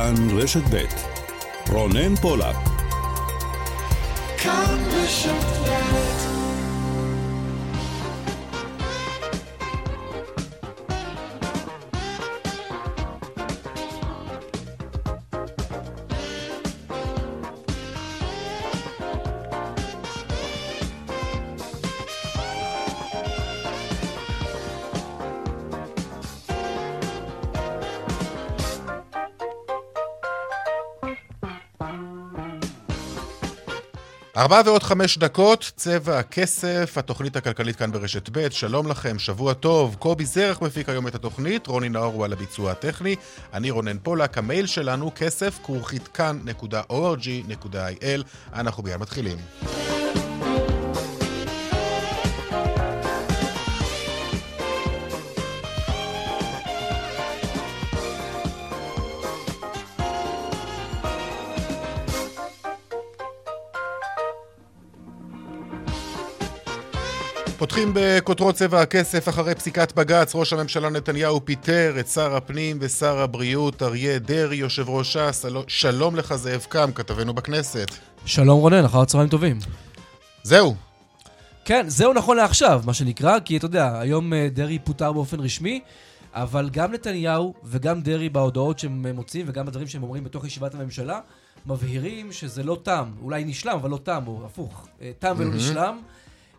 כאן רשת ב' רונן פולק. כאן רשת ארבע ועוד חמש דקות, צבע הכסף, התוכנית הכלכלית כאן ברשת ב', שלום לכם, שבוע טוב. קובי זרח מפיק היום את התוכנית, רוני נאור הוא על הביצוע הטכני, אני רונן פולק, המייל שלנו כסף כרוכית כאן.org.il, אנחנו ביד מתחילים. פותחים בכותרות צבע הכסף אחרי פסיקת בג"ץ, ראש הממשלה נתניהו פיטר את שר הפנים ושר הבריאות אריה דרעי, יושב ראש ש"ס, שלום לך זאב קם, כתבנו בכנסת. שלום רונן, אחר צהריים טובים. זהו. כן, זהו נכון לעכשיו, מה שנקרא, כי אתה יודע, היום אה, דרעי פוטר באופן רשמי, אבל גם נתניהו וגם דרעי בהודעות שהם מוציאים וגם בדברים שהם אומרים בתוך ישיבת הממשלה, מבהירים שזה לא תם, אולי נשלם, אבל לא תם, או הפוך, אה, תם ולא נשלם.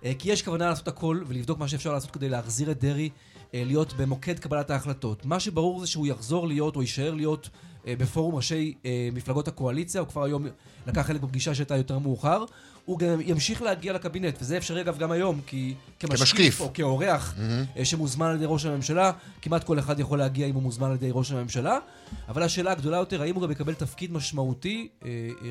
אה, כי יש כוונה לעשות הכל ולבדוק מה שאפשר לעשות כדי להחזיר את דרעי אה, להיות במוקד קבלת ההחלטות. מה שברור זה שהוא יחזור להיות או יישאר להיות אה, בפורום ראשי מפלגות הקואליציה, הוא כבר היום לקח חלק בפגישה שהייתה יותר מאוחר. הוא גם ימשיך להגיע לקבינט, וזה אפשרי אגב גם היום, כי כמשקיף, כמשקיף. או כאורח mm-hmm. שמוזמן על ידי ראש הממשלה, כמעט כל אחד יכול להגיע אם הוא מוזמן על ידי ראש הממשלה. אבל השאלה הגדולה יותר, האם הוא גם יקבל תפקיד משמעותי,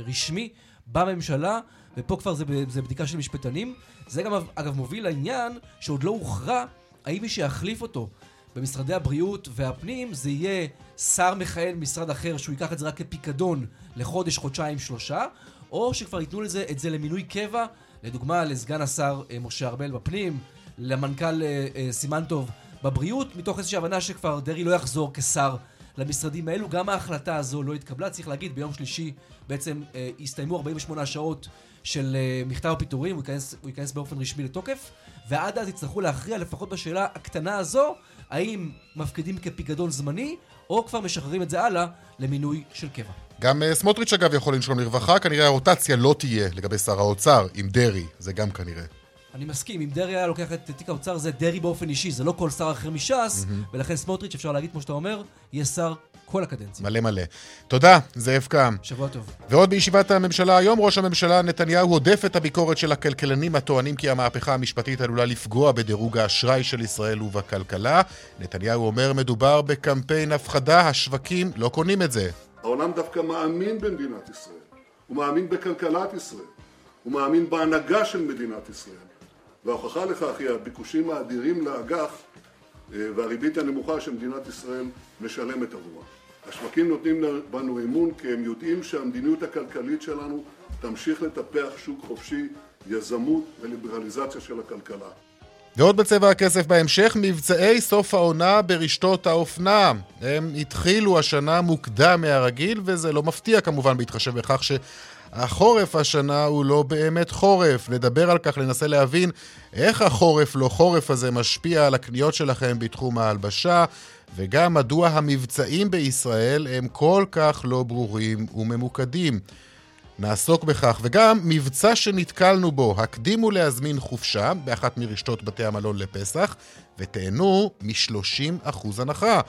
רשמי, בממשלה, ופה כבר זה, זה בדיקה של משפטנים. זה גם אגב מוביל לעניין שעוד לא הוכרע האם מי שיחליף אותו במשרדי הבריאות והפנים זה יהיה שר מכהן במשרד אחר שהוא ייקח את זה רק כפיקדון לחודש, חודשיים, שלושה, או שכבר ייתנו לזה, את זה למינוי קבע, לדוגמה לסגן השר אה, משה ארבל בפנים, למנכ"ל אה, אה, סימנטוב בבריאות, מתוך איזושהי הבנה שכבר דרעי לא יחזור כשר למשרדים האלו. גם ההחלטה הזו לא התקבלה, צריך להגיד, ביום שלישי בעצם אה, הסתיימו 48 שעות של uh, מכתב הפיטורים, הוא ייכנס, הוא ייכנס באופן רשמי לתוקף, ועד אז יצטרכו להכריע לפחות בשאלה הקטנה הזו, האם מפקידים כפיקדון זמני, או כבר משחררים את זה הלאה למינוי של קבע. גם uh, סמוטריץ' אגב יכול לנשום לרווחה, כנראה הרוטציה לא תהיה לגבי שר האוצר עם דרעי, זה גם כנראה. אני מסכים, אם דרעי היה לוקח את תיק האוצר זה דרעי באופן אישי, זה לא כל שר אחר מש"ס, mm-hmm. ולכן סמוטריץ', אפשר להגיד, כמו שאתה אומר, יהיה שר כל הקדנציה. מלא מלא. תודה, זאב קם. שבוע טוב. ועוד בישיבת הממשלה היום, ראש הממשלה נתניהו הודף את הביקורת של הכלכלנים הטוענים כי המהפכה המשפטית עלולה לפגוע בדירוג האשראי של ישראל ובכלכלה. נתניהו אומר, מדובר בקמפיין הפחדה, השווקים לא קונים את זה. העולם דווקא מאמין במדינת ישראל. הוא מאמין בכלכלת ישראל. הוא מאמין בהנהגה של מדינת ישראל. וההוכחה לכך היא הביקושים האדירים לאג"ח אה, והריבית הנמוכה שמדינת ישראל משלמת עבורה. השווקים נותנים בנו אמון כי הם יודעים שהמדיניות הכלכלית שלנו תמשיך לטפח שוק חופשי, יזמות וליברליזציה של הכלכלה. ועוד בצבע הכסף בהמשך, מבצעי סוף העונה ברשתות האופנה. הם התחילו השנה מוקדם מהרגיל, וזה לא מפתיע כמובן בהתחשב בכך ש... החורף השנה הוא לא באמת חורף. נדבר על כך, ננסה להבין איך החורף לא חורף הזה משפיע על הקניות שלכם בתחום ההלבשה, וגם מדוע המבצעים בישראל הם כל כך לא ברורים וממוקדים. נעסוק בכך, וגם מבצע שנתקלנו בו, הקדימו להזמין חופשה באחת מרשתות בתי המלון לפסח, ותהנו מ-30% הנחה.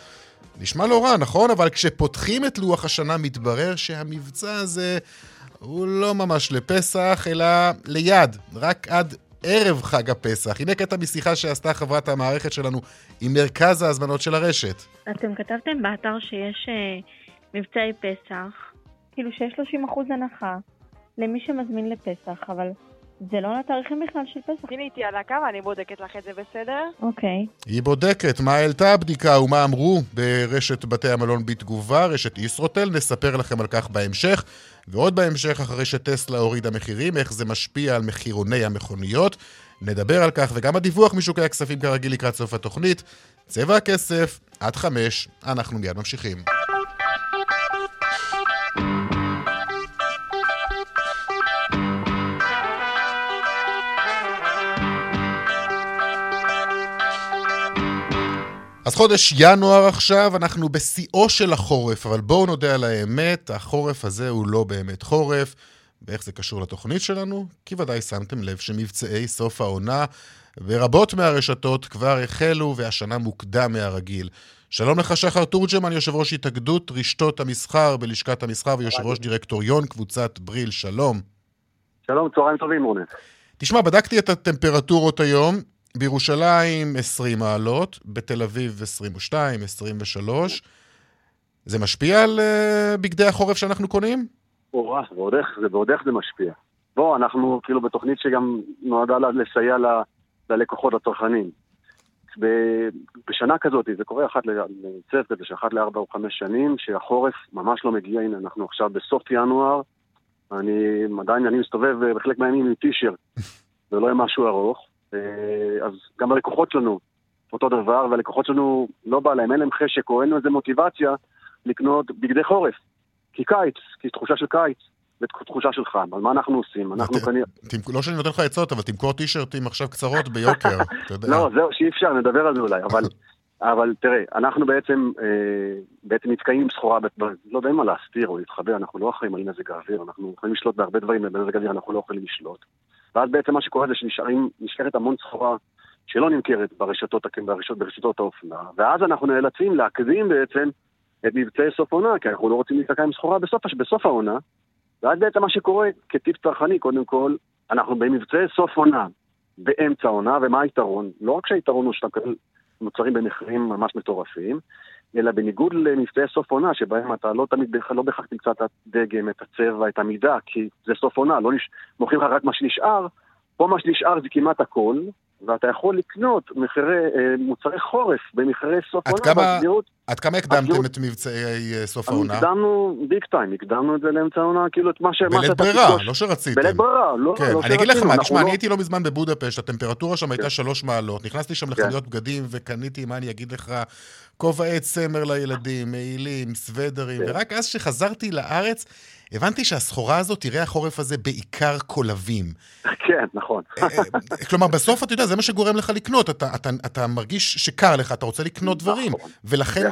נשמע לא רע, נכון? אבל כשפותחים את לוח השנה מתברר שהמבצע הזה הוא לא ממש לפסח, אלא ליד, רק עד ערב חג הפסח. הנה קטע משיחה שעשתה חברת המערכת שלנו עם מרכז ההזמנות של הרשת. אתם כתבתם באתר שיש uh, מבצעי פסח, כאילו שיש 30% הנחה למי שמזמין לפסח, אבל זה לא לתאריכים בכלל של פסח. תהיי איתי על הקו, אני בודקת לך את זה בסדר? אוקיי. היא בודקת מה העלתה הבדיקה ומה אמרו ברשת בתי המלון בתגובה, רשת ישרוטל, נספר לכם על כך בהמשך. ועוד בהמשך, אחרי שטסלה הורידה מחירים, איך זה משפיע על מחירוני המכוניות. נדבר על כך, וגם הדיווח משוקי הכספים כרגיל לקראת סוף התוכנית. צבע הכסף, עד חמש, אנחנו מיד ממשיכים. אז חודש ינואר עכשיו, אנחנו בשיאו של החורף, אבל בואו נודה על האמת, החורף הזה הוא לא באמת חורף. ואיך זה קשור לתוכנית שלנו? כי ודאי שמתם לב שמבצעי סוף העונה ברבות מהרשתות כבר החלו, והשנה מוקדם מהרגיל. שלום לך, שחר תורג'מן, יושב ראש התאגדות רשתות המסחר בלשכת המסחר ויושב ראש דירקטוריון קבוצת בריל, שלום. שלום, צהריים טובים, רונן. תשמע, בדקתי את הטמפרטורות היום. בירושלים 20 מעלות, בתל אביב 22, 23. זה משפיע על uh, בגדי החורף שאנחנו קונים? או ועוד איך זה, ועוד איך זה משפיע. בוא, אנחנו כאילו בתוכנית שגם נועדה לסייע ל, ללקוחות, לצרכנים. בשנה כזאת, זה קורה אחת לצוות כזה, שאחת לארבע או חמש שנים, שהחורף ממש לא מגיע, הנה אנחנו עכשיו בסוף ינואר, אני עדיין, אני מסתובב בחלק מהימים עם טישרט, ולא עם משהו ארוך, אה, אז גם הלקוחות שלנו אותו דבר, והלקוחות שלנו לא בא להם, אין להם חשק או אין להם איזה מוטיבציה לקנות בגדי חורף. כי קיץ, כי תחושה של קיץ. בתחושה של חם, אז מה אנחנו עושים? אנחנו כנראה... לא שאני נותן לך עצות, אבל תמכור טישרטים עכשיו קצרות ביוקר, אתה יודע. לא, זהו, שאי אפשר, נדבר על זה אולי, אבל... אבל תראה, אנחנו בעצם, אה, בעצם נתקעים עם סחורה, לא יודע מה להסתיר או להתחבר, אנחנו לא אחראים על מזג האוויר, אנחנו יכולים לשלוט בהרבה דברים, במזג האוויר אנחנו לא יכולים לשלוט. ואז בעצם מה שקורה זה שנשארת המון סחורה שלא נמכרת ברשתות, ברשתות, ברשתות האופנה, ואז אנחנו נאלצים להקדים בעצם את מבצעי סוף עונה, כי אנחנו לא רוצים להיתקע עם סחורה בסוף, בסוף העונה, ואז בעצם מה שקורה כטיפ צרכני, קודם כל, אנחנו במבצעי סוף עונה, באמצע עונה, ומה היתרון? לא רק שהיתרון הוא שאתה מקבל מוצרים במחירים ממש מטורפים, אלא בניגוד למבצעי סוף עונה, שבהם אתה לא תמיד, לא בהכרח תמצא את הדגם, את הצבע, את המידה, כי זה סוף עונה, לא נש... מוכרים לך רק מה שנשאר, פה מה שנשאר זה כמעט הכל, ואתה יכול לקנות מחירי, אה, מוצרי חורף במחירי סוף עונה. כמה, עד כמה הקדמתם את מבצעי אה, סוף העונה? הקדמנו ביג טיים, הקדמנו את זה לאמצע העונה, כאילו את מה, שאתה בלית ברירה, לא שרציתם. בלית ברירה, לא, כן. לא אני אגיד לך מה, תשמע, לא... אני הייתי לא מזמן בבודפשט, הטמפרטורה שם הייתה כן. שלוש מעלות, נכנסתי שם כן. לחנויות בגדים וקניתי, מה אני אגיד לך, כובעי צמר לילדים, מעילים, סוודרים. ורק אז שחזרתי לארץ... הבנתי שהסחורה הזאת תראה החורף הזה בעיקר קולבים. כן, נכון. אה, אה, כלומר, בסוף, אתה יודע, זה מה שגורם לך לקנות. אתה, אתה, אתה מרגיש שקר לך, אתה רוצה לקנות דברים. נכון. ולכן,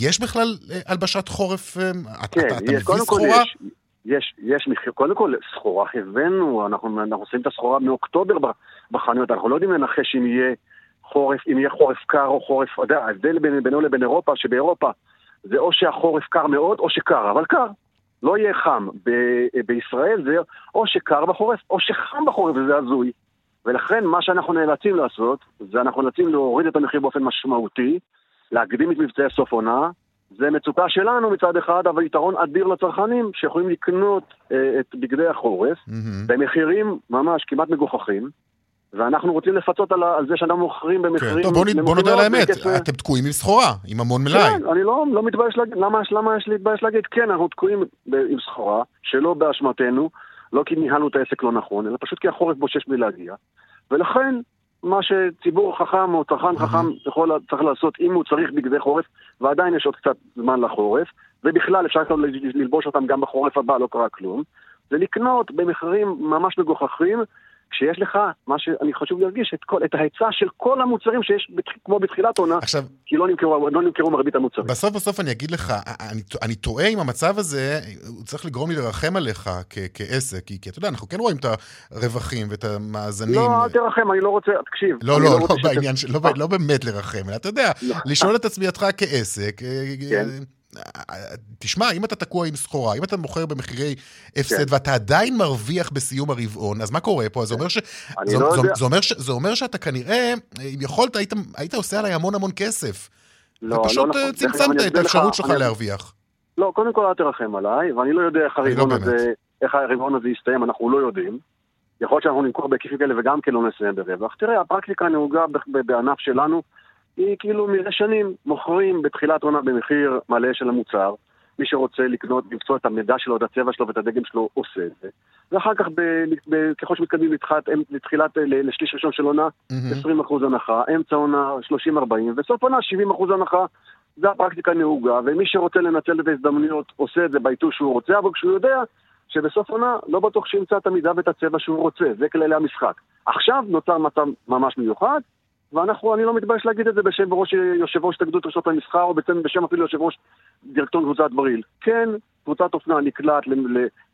יש בכלל אה, הלבשת חורף? כן, אתה, אתה מביא סחורה? יש, יש, יש, קודם כל, סחורה הבאנו, אנחנו, אנחנו עושים את הסחורה מאוקטובר בחנויות, אנחנו לא יודעים לנחש אם יהיה חורף, אם יהיה חורף קר או חורף, אתה יודע, ההבדל בינינו לבין אירופה, שבאירופה זה או שהחורף קר מאוד או שקר, אבל קר. לא יהיה חם. ב- בישראל זה או שקר בחורף או שחם בחורף, וזה הזוי. ולכן מה שאנחנו נאלצים לעשות, זה אנחנו נאלצים להוריד את המחיר באופן משמעותי, להקדים את מבצעי סוף עונה. זה מצוקה שלנו מצד אחד, אבל יתרון אדיר לצרכנים שיכולים לקנות אה, את בגדי החורף mm-hmm. במחירים ממש כמעט מגוחכים. ואנחנו רוצים לפצות על, על זה שאנחנו מוכרים במחירים... כן, טוב, בוא, בוא נדע על האמת, אתם תקועים עם סחורה, עם המון מלאי. כן, אני לא, לא מתבייש להגיד, למה, למה יש להתבייש להגיד? כן, אנחנו תקועים עם סחורה, שלא באשמתנו, לא כי ניהלנו את העסק לא נכון, אלא פשוט כי החורף בושש בלי להגיע. ולכן, מה שציבור חכם או צרכן חכם יכול, צריך לעשות, אם הוא צריך בגדי חורף, ועדיין יש עוד קצת זמן לחורף, ובכלל אפשר ללבוש אותם גם בחורף הבא, לא קרה כלום, זה לקנות במחירים ממש מגוחכים, כשיש לך, מה שאני חשוב להרגיש, את, כל, את ההיצע של כל המוצרים שיש, כמו בתחילת עונה, עכשיו, כי לא נמכרו, לא נמכרו מרבית המוצרים. בסוף בסוף אני אגיד לך, אני, אני טועה עם המצב הזה, הוא צריך לגרום לי לרחם עליך כ, כעסק, כי, כי אתה יודע, אנחנו כן רואים את הרווחים ואת המאזנים. לא, אל תרחם, אני לא רוצה, תקשיב. לא, לא, לא, לא בעניין של, לא, לא באמת לרחם, אלא אתה יודע, לא. לשאול את עצמייתך כעסק. אה, כן. תשמע, אם אתה תקוע עם סחורה, אם אתה מוכר במחירי הפסד כן. ואתה עדיין מרוויח בסיום הרבעון, אז מה קורה פה? זה אומר, ש... זה, לא זה, זה, אומר ש... זה אומר שאתה כנראה, אם יכולת, היית, היית עושה עליי המון המון כסף. לא, ופשוט לא נכון. צמצמת את האפשרות שלך אני... להרוויח. לא, קודם כל אל תרחם עליי, ואני לא יודע איך לא הרבעון, לא הזה, איך הרבעון הזה יסתיים, אנחנו לא יודעים. יכול להיות שאנחנו נמכור בהיקפים כאלה וגם כן לא נסיים ברווח. תראה, הפרקטיקה הנהוגה בענף שלנו, היא כאילו מזה שנים מוכרים בתחילת עונה במחיר מלא של המוצר. מי שרוצה לקנות, למצוא את המידע שלו, את הצבע שלו ואת הדגם שלו, עושה את זה. ואחר כך, ב, ב, ככל שמתקדמים לתחילת, לתחילת, לשליש ראשון של עונה, mm-hmm. 20% הנחה, אמצע עונה 30-40, וסוף עונה 70% הנחה. זה הפרקטיקה הנהוגה, ומי שרוצה לנצל את ההזדמנויות עושה את זה בעיתוי שהוא רוצה, אבל כשהוא יודע שבסוף עונה לא בטוח שימצא את המידה ואת הצבע שהוא רוצה, זה כללי המשחק. עכשיו נוצר מצב ממש מיוחד, ואנחנו, אני לא מתבייש להגיד את זה בשם ראש, יושב ראש התאגדות רשתות המסחר, או בעצם בשם אפילו יושב ראש דירקטוריון קבוצת בריל. כן, קבוצת אופנה נקלעת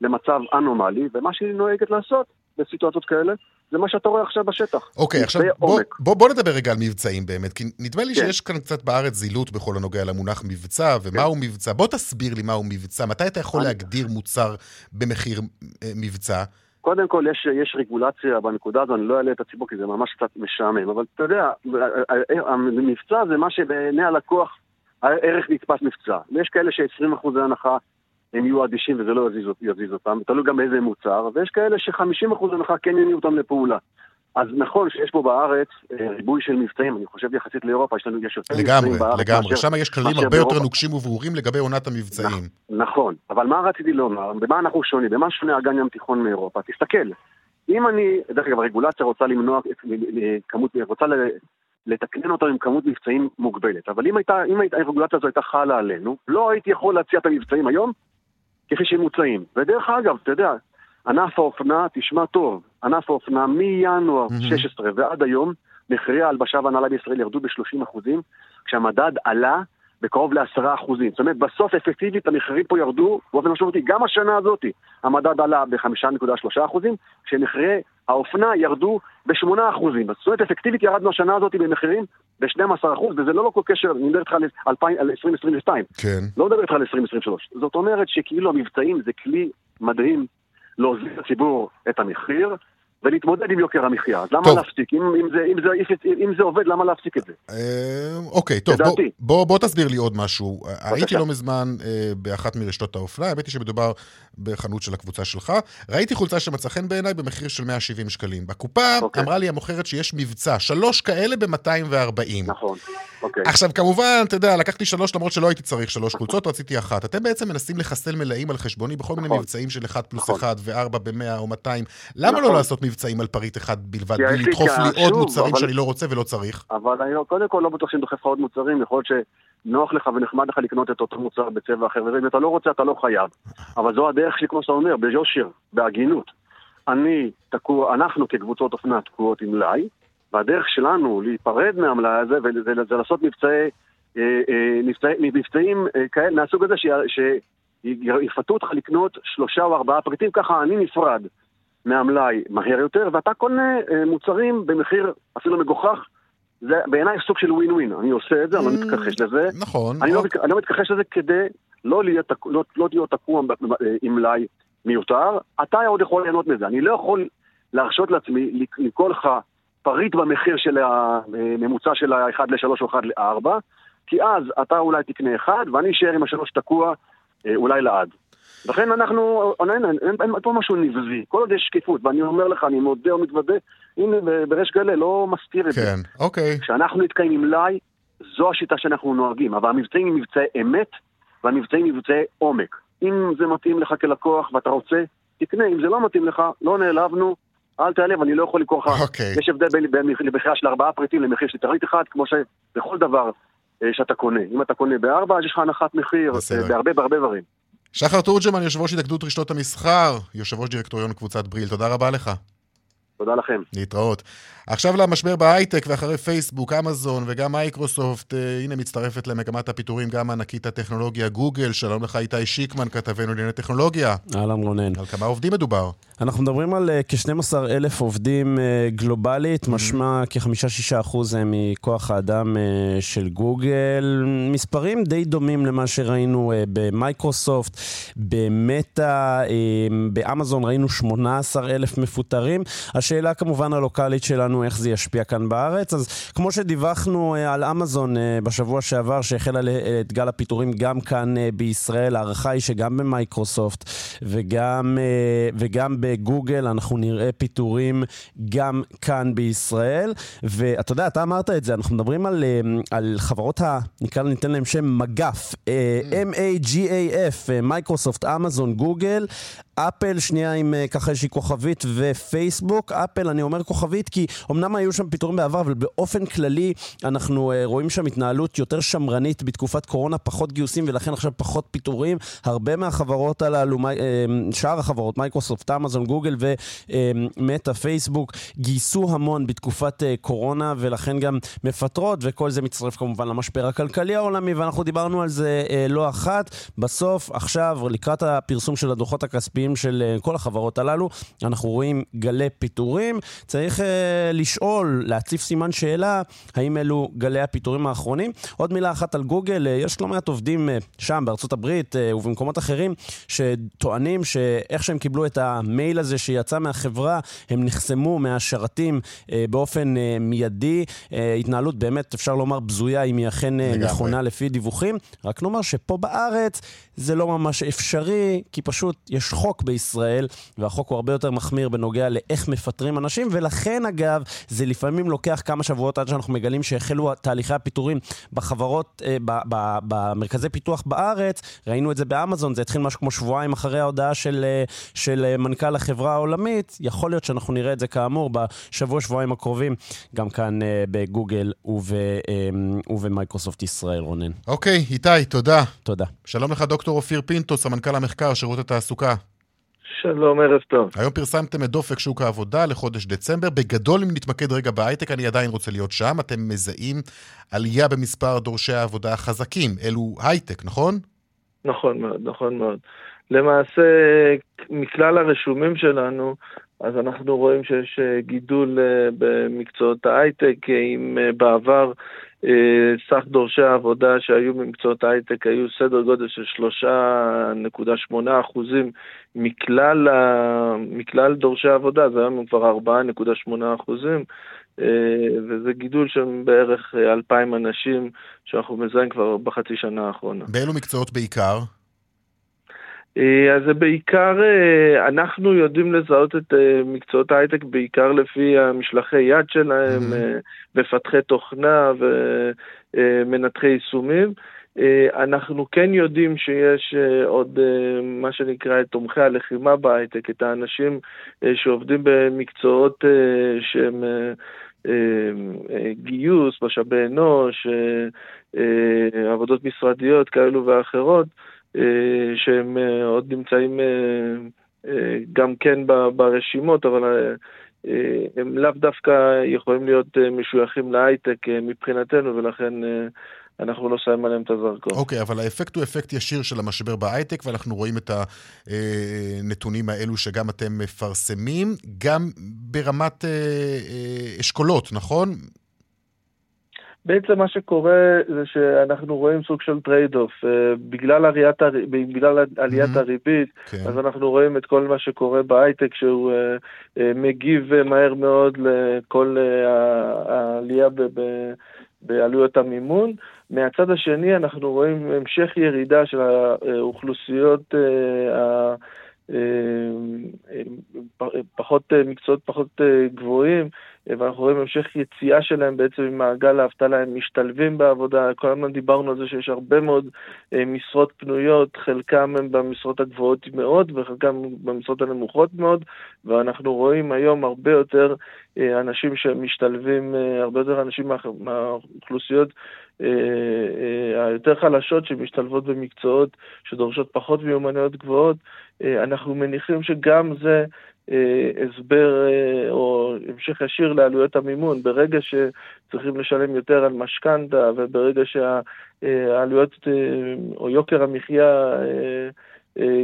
למצב אנומלי, ומה שהיא נוהגת לעשות בסיטואציות כאלה, זה מה שאתה רואה עכשיו בשטח. אוקיי, עכשיו מבצעי בוא. בוא, בוא נדבר רגע על מבצעים באמת, כי נדמה לי כן. שיש כאן קצת בארץ זילות בכל הנוגע למונח מבצע, ומהו כן. מבצע. בוא תסביר לי מהו מבצע, מתי אתה יכול אני- להגדיר מוצר במחיר אה, מבצע? קודם כל, יש, יש רגולציה בנקודה הזו, אני לא אעלה את הציבור כי זה ממש קצת משעמם, אבל אתה יודע, המבצע זה מה שבעיני הלקוח הערך נתפס מבצע. ויש כאלה ש-20% הנחה הם יהיו אדישים וזה לא יזיז, יזיז אותם, תלוי גם באיזה מוצר, ויש כאלה ש-50% הנחה כן יניעו אותם לפעולה. אז נכון שיש פה בארץ אה, ריבוי של מבצעים, אני חושב יחסית לאירופה, יש לנו, יש יותר לגמרי, מבצעים בארץ לגמרי. מאשר- שם יש כללים הרבה יותר באירופה. נוקשים וברורים לגבי עונת המבצעים. נכון, אבל מה רציתי לומר? במה אנחנו שונים? במה שונה אגן ים תיכון מאירופה? תסתכל, אם אני, דרך אגב, הרגולציה רוצה למנוע ל- ל- כמות, רוצה לתקנן אותנו עם כמות מבצעים מוגבלת, אבל אם הייתה, אם הייתה, הרגולציה הזו הייתה חלה עלינו, לא הייתי יכול להציע את המבצעים היום כפי שהם מוצעים. ודרך אגב, אתה יודע, ענף האופנה, תשמע טוב, ענף האופנה מינואר מהמם. 16 ועד היום, מחירי ההלבשה והנעלה בישראל ירדו ב-30 אחוזים, כשהמדד עלה בקרוב ל-10 אחוזים. זאת אומרת, בסוף אפקטיבית המחירים פה ירדו באופן משמעותי. גם השנה הזאת המדד עלה ב-5.3 אחוזים, כשמחירי האופנה ירדו ב-8 אחוזים. זאת אומרת, אפקטיבית ירדנו השנה הזאת במחירים ב-12 אחוז, וזה לא כל קשר, אני מדבר איתך על 2000 על 2022. כן. לא מדבר איתך על 2023. זאת אומרת שכאילו המבצעים זה כלי מדהים להוזיל לציבור את המחיר ולהתמודד עם יוקר המחיה. אז למה טוב. להפסיק? אם, אם, זה, אם, זה, אם זה עובד, למה להפסיק את זה? אה, אוקיי, טוב, בוא. בוא, בוא תסביר לי עוד משהו. הייתי לא מזמן אה, באחת מרשתות האופנה, האמת היא שמדובר בחנות של הקבוצה שלך. ראיתי חולצה שמצא חן בעיניי במחיר של 170 שקלים. בקופה אוקיי. אמרה לי המוכרת שיש מבצע, שלוש כאלה ב-240. נכון, אוקיי. עכשיו, כמובן, אתה יודע, לקחתי שלוש למרות שלא הייתי צריך שלוש חולצות, רציתי אחת. אתם בעצם מנסים לחסל מלאים על חשבוני בכל מיני נכון. מבצעים של 1 פלוס נכון. 1 ו-4 ב-100 או 200. למה לא נכון. לעשות מבצעים על פריט אחד בלבד, בלי לדחוף לי עוד מוצרים אבל- שאני לא רוצה ולא צריך? אבל אני לא- קודם כל לא בטוח שאני דוחף לך עוד מוצרים, יכול להיות שנוח לך ונחמד לך לקנות את אותו מוצר בצבע אחר, ואם אתה לא רוצה אתה לא חייב. אבל זו הדרך שלי, כמו שאתה אומר, ביושר, בהגינות. אני תקוע, אנחנו כקבוצות אופנה תקועות עם מלאי, והדרך שלנו להיפרד מהמלאי הזה וזה זה לעשות מבצעי, אה, אה, מבצעי, מבצעים אה, כאלה מהסוג הזה ש- שיפתו אותך לקנות שלושה או ארבעה פריטים, ככה אני נפרד מהמלאי מהר יותר, ואתה קונה אה, מוצרים במחיר אפילו מגוחך. זה בעיניי סוג של ווין ווין, אני עושה את זה, אני לא מתכחש לזה. נכון. אני לא, אוקיי. אני לא מתכחש לזה כדי לא להיות, לא, לא תקוע ב- עם מלאי מיותר. אתה עוד יכול ליהנות מזה. אני לא יכול להרשות לעצמי לק- למכור לך פריט במחיר של הממוצע של ה-1 ל-3 או 1 ל-4, כי אז אתה אולי תקנה אחד ואני אשאר עם השלוש תקוע אה, אולי לעד. לכן אנחנו, אין, אין, אין, אין פה משהו נבזי, כל עוד יש שקיפות, ואני אומר לך, אני מודה ומתוודה, הנה בריש גלי, לא מסתיר את זה. כן, אוקיי. כשאנחנו נתקעים עם מלאי, זו השיטה שאנחנו נוהגים, אבל המבצעים הם מבצעי אמת, והמבצעים הם מבצעי עומק. אם זה מתאים לך כלקוח ואתה רוצה, תקנה, אם זה לא מתאים לך, לא נעלבנו, אל תיעלב, אני לא יכול לקרוא לך. אוקיי. יש הבדל בין בין מכירה של ארבעה פריטים למחיר של פריט אחד, כמו שבכל דבר אה, שאתה קונה. אם אתה קונה בארבע, אז יש לך הנחת מחיר, בסדר. אה, בהרבה בהרבה דברים. שחר תורג'מן, יושב ראש התאגדות רשתות המסחר, יושב ראש דירקטוריון קבוצת בריל, תודה רבה לך. תודה לכם. להתראות. עכשיו למשבר בהייטק, ואחרי פייסבוק, אמזון וגם מייקרוסופט, אה, הנה מצטרפת למגמת הפיטורים גם ענקית הטכנולוגיה גוגל. שלום לך איתי שיקמן, כתבנו לענייני טכנולוגיה. אהלן רונן. על כמה עובדים מדובר? אנחנו מדברים על אה, כ-12 אלף עובדים אה, גלובלית, משמע כ-5-6 אחוז מכוח האדם של גוגל. מספרים די דומים למה שראינו במייקרוסופט, במטא, באמזון ראינו 18 אלף מפוטרים. השאלה כמובן הלוקאלית שלנו, איך זה ישפיע כאן בארץ. אז כמו שדיווחנו אה, על אמזון אה, בשבוע שעבר, שהחלה אה, את גל הפיטורים גם כאן בישראל, ההערכה היא שגם במייקרוסופט וגם, וגם בגוגל אנחנו נראה פיטורים גם כאן בישראל. ואתה יודע, אתה אמרת את זה, אנחנו מדברים על, על חברות ה... נקרא, ניתן להם שם מגף, אה, M-A-G-A-F, מייקרוסופט, אמזון, גוגל. אפל, שנייה עם אה, ככה איזושהי כוכבית ופייסבוק. אפל, אני אומר כוכבית כי אמנם היו שם פיטורים בעבר, אבל באופן כללי אנחנו אה, רואים שם התנהלות יותר שמרנית בתקופת קורונה, פחות גיוסים ולכן עכשיו פחות פיטורים. הרבה מהחברות הללו, שאר החברות, מייקרוסופט, אמזון, גוגל ומטא, פייסבוק, גייסו המון בתקופת קורונה ולכן גם מפטרות, וכל זה מצטרף כמובן למשבר הכלכלי העולמי, ואנחנו דיברנו על זה לא אחת. בסוף, עכשיו, לקראת הפרסום של הדוחות הכספיים של uh, כל החברות הללו, אנחנו רואים גלי פיטורים. צריך uh, לשאול, להציף סימן שאלה, האם אלו גלי הפיטורים האחרונים. עוד מילה אחת על גוגל, uh, יש לא מעט עובדים שם, בארצות הברית ובמקומות אחרים, שטוענים שאיך שהם קיבלו את המייל הזה שיצא מהחברה, הם נחסמו מהשרתים באופן מיידי. התנהלות באמת, אפשר לומר, בזויה, אם היא אכן נכונה לפי דיווחים. רק נאמר שפה בארץ זה לא ממש אפשרי, כי פשוט יש חוק בישראל, והחוק הוא הרבה יותר מחמיר בנוגע לאיך מפטרים אנשים, ולכן אגב, זה לפעמים לוקח כמה שבועות עד שאנחנו מגלים שהחלו תהליכי הפיטורים בחברות, אה, במרכזי פיתוח בארץ. ראינו את זה באמזון, זה התחיל משהו כמו שבועיים אחרי ההודעה של, אה, של אה, מנכ"ל החברה העולמית. יכול להיות שאנחנו נראה את זה כאמור בשבוע, שבועיים הקרובים, גם כאן אה, בגוגל וב, אה, ובמייקרוסופט ישראל, רונן. אוקיי, איתי, תודה. תודה. שלום לך, דוקטור אופיר פינטו, סמנכ"ל המחקר, שירות התעסוקה. שלום, ערב טוב. היום פרסמתם את דופק שוק העבודה לחודש דצמבר. בגדול, אם נתמקד רגע בהייטק, אני עדיין רוצה להיות שם. אתם מזהים עלייה במספר דורשי העבודה החזקים. אלו הייטק, נכון? נכון מאוד, נכון מאוד. למעשה, מכלל הרשומים שלנו, אז אנחנו רואים שיש אה, גידול אה, במקצועות ההייטק, אם אה, בעבר סך דורשי העבודה שהיו במקצועות ההייטק היו סדר גודל של 3.8 אחוזים מכלל, מכלל דורשי העבודה, זה היום כבר 4.8 אחוזים, וזה גידול של בערך 2,000 אנשים שאנחנו מזהים כבר בחצי שנה האחרונה. באילו מקצועות בעיקר? אה, אז זה בעיקר, אה, אנחנו יודעים לזהות את אה, מקצועות ההייטק בעיקר לפי המשלחי יד שלהם, mm-hmm. מפתחי תוכנה ומנתחי יישומים. אנחנו כן יודעים שיש עוד מה שנקרא את תומכי הלחימה בהייטק, את האנשים שעובדים במקצועות שהם גיוס, משאבי אנוש, עבודות משרדיות כאלו ואחרות. אה, שהם אה, עוד נמצאים אה, גם כן ברשימות, אבל הם לאו דווקא יכולים להיות משויכים להייטק מבחינתנו, ולכן אנחנו לא שמים עליהם את הזרקור. אוקיי, okay, אבל האפקט הוא אפקט ישיר של המשבר בהייטק, ואנחנו רואים את הנתונים האלו שגם אתם מפרסמים, גם ברמת אשכולות, נכון? בעצם מה שקורה זה שאנחנו רואים סוג של trade-off. אה, בגלל, עליית, בגלל עליית mm-hmm. הריבית, כן. אז אנחנו רואים את כל מה שקורה בהייטק, שהוא uh, uh, מגיב מהר מאוד לכל העלייה ב... ב בעלויות המימון. מהצד השני אנחנו רואים המשך ירידה של האוכלוסיות פחות, מקצועות פחות גבוהים, ואנחנו רואים המשך יציאה שלהם בעצם ממעגל האבטלה, הם משתלבים בעבודה, כל הזמן דיברנו על זה שיש הרבה מאוד אה, משרות פנויות, חלקם הם במשרות הגבוהות מאוד וחלקם במשרות הנמוכות מאוד, ואנחנו רואים היום הרבה יותר אה, אנשים שמשתלבים, אה, הרבה יותר אנשים מה, מהאוכלוסיות היותר חלשות שמשתלבות במקצועות שדורשות פחות מיומנויות גבוהות, אנחנו מניחים שגם זה אה, הסבר אה, או המשך ישיר לעלויות המימון. ברגע שצריכים לשלם יותר על משכנתה וברגע שהעלויות אה, או יוקר המחיה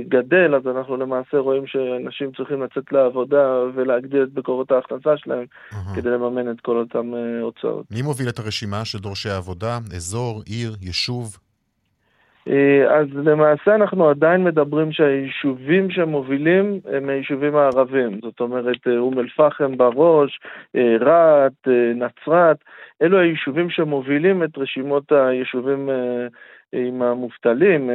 גדל, אז אנחנו למעשה רואים שאנשים צריכים לצאת לעבודה ולהגדיל את מקורות ההכנסה שלהם uh-huh. כדי לממן את כל אותן הוצאות. מי מוביל את הרשימה של דורשי העבודה? אזור, עיר, יישוב? אה, אז למעשה אנחנו עדיין מדברים שהיישובים שמובילים הם היישובים הערבים, זאת אומרת אה, אום אל-פחם בראש, אה, רהט, נצרת, אלו היישובים שמובילים את רשימות היישובים עם המובטלים,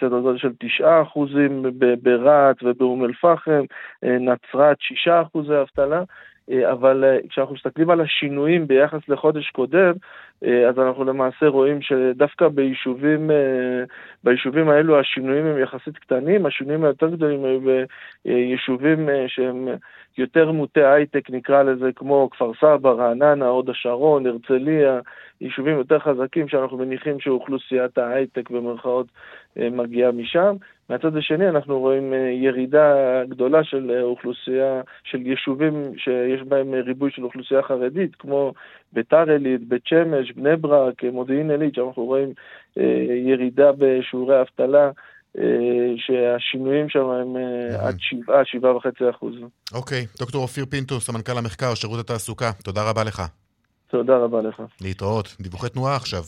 סדר גודל של 9 אחוזים ברהט ובאום אל-פחם, נצרת 6 אחוזי אבטלה. אבל כשאנחנו מסתכלים על השינויים ביחס לחודש קודם, אה, אז אנחנו למעשה רואים שדווקא ביישובים, אה, ביישובים האלו השינויים הם יחסית קטנים, השינויים היותר גדולים היו ביישובים אה, שהם יותר מוטי הייטק נקרא לזה, כמו כפר סבא, רעננה, הוד השרון, הרצליה, יישובים יותר חזקים שאנחנו מניחים שאוכלוסיית ההייטק במרכאות מגיעה משם. מהצד השני אנחנו רואים ירידה גדולה של אוכלוסייה, של יישובים שיש בהם ריבוי של אוכלוסייה חרדית, כמו ביתר עילית, בית שמש, בני ברק, מודיעין עילית, שאנחנו רואים אה, ירידה בשיעורי האבטלה. אה, שהשינויים שם הם אה, עד שבעה, שבעה וחצי אחוז. אוקיי, דוקטור אופיר פינטו, סמנכ"ל המחקר, שירות התעסוקה, תודה רבה לך. תודה רבה לך. להתראות. דיווחי תנועה עכשיו.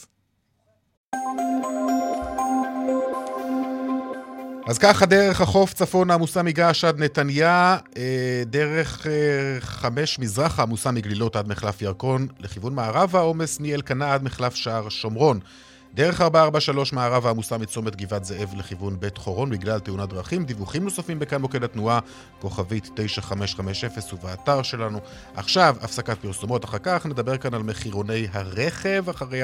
אז ככה דרך החוף צפון עמוסה מגעש עד נתניה, אה, דרך אה, חמש מזרחה עמוסה מגלילות עד מחלף ירקון, לכיוון מערבה עומס מאלקנה עד מחלף שער שומרון. דרך 443 מערבה עמוסה מצומת גבעת זאב לכיוון בית חורון בגלל תאונת דרכים. דיווחים נוספים בכאן מוקד התנועה, כוכבית 9550 ובאתר שלנו. עכשיו, הפסקת פרסומות. אחר כך נדבר כאן על מחירוני הרכב, אחרי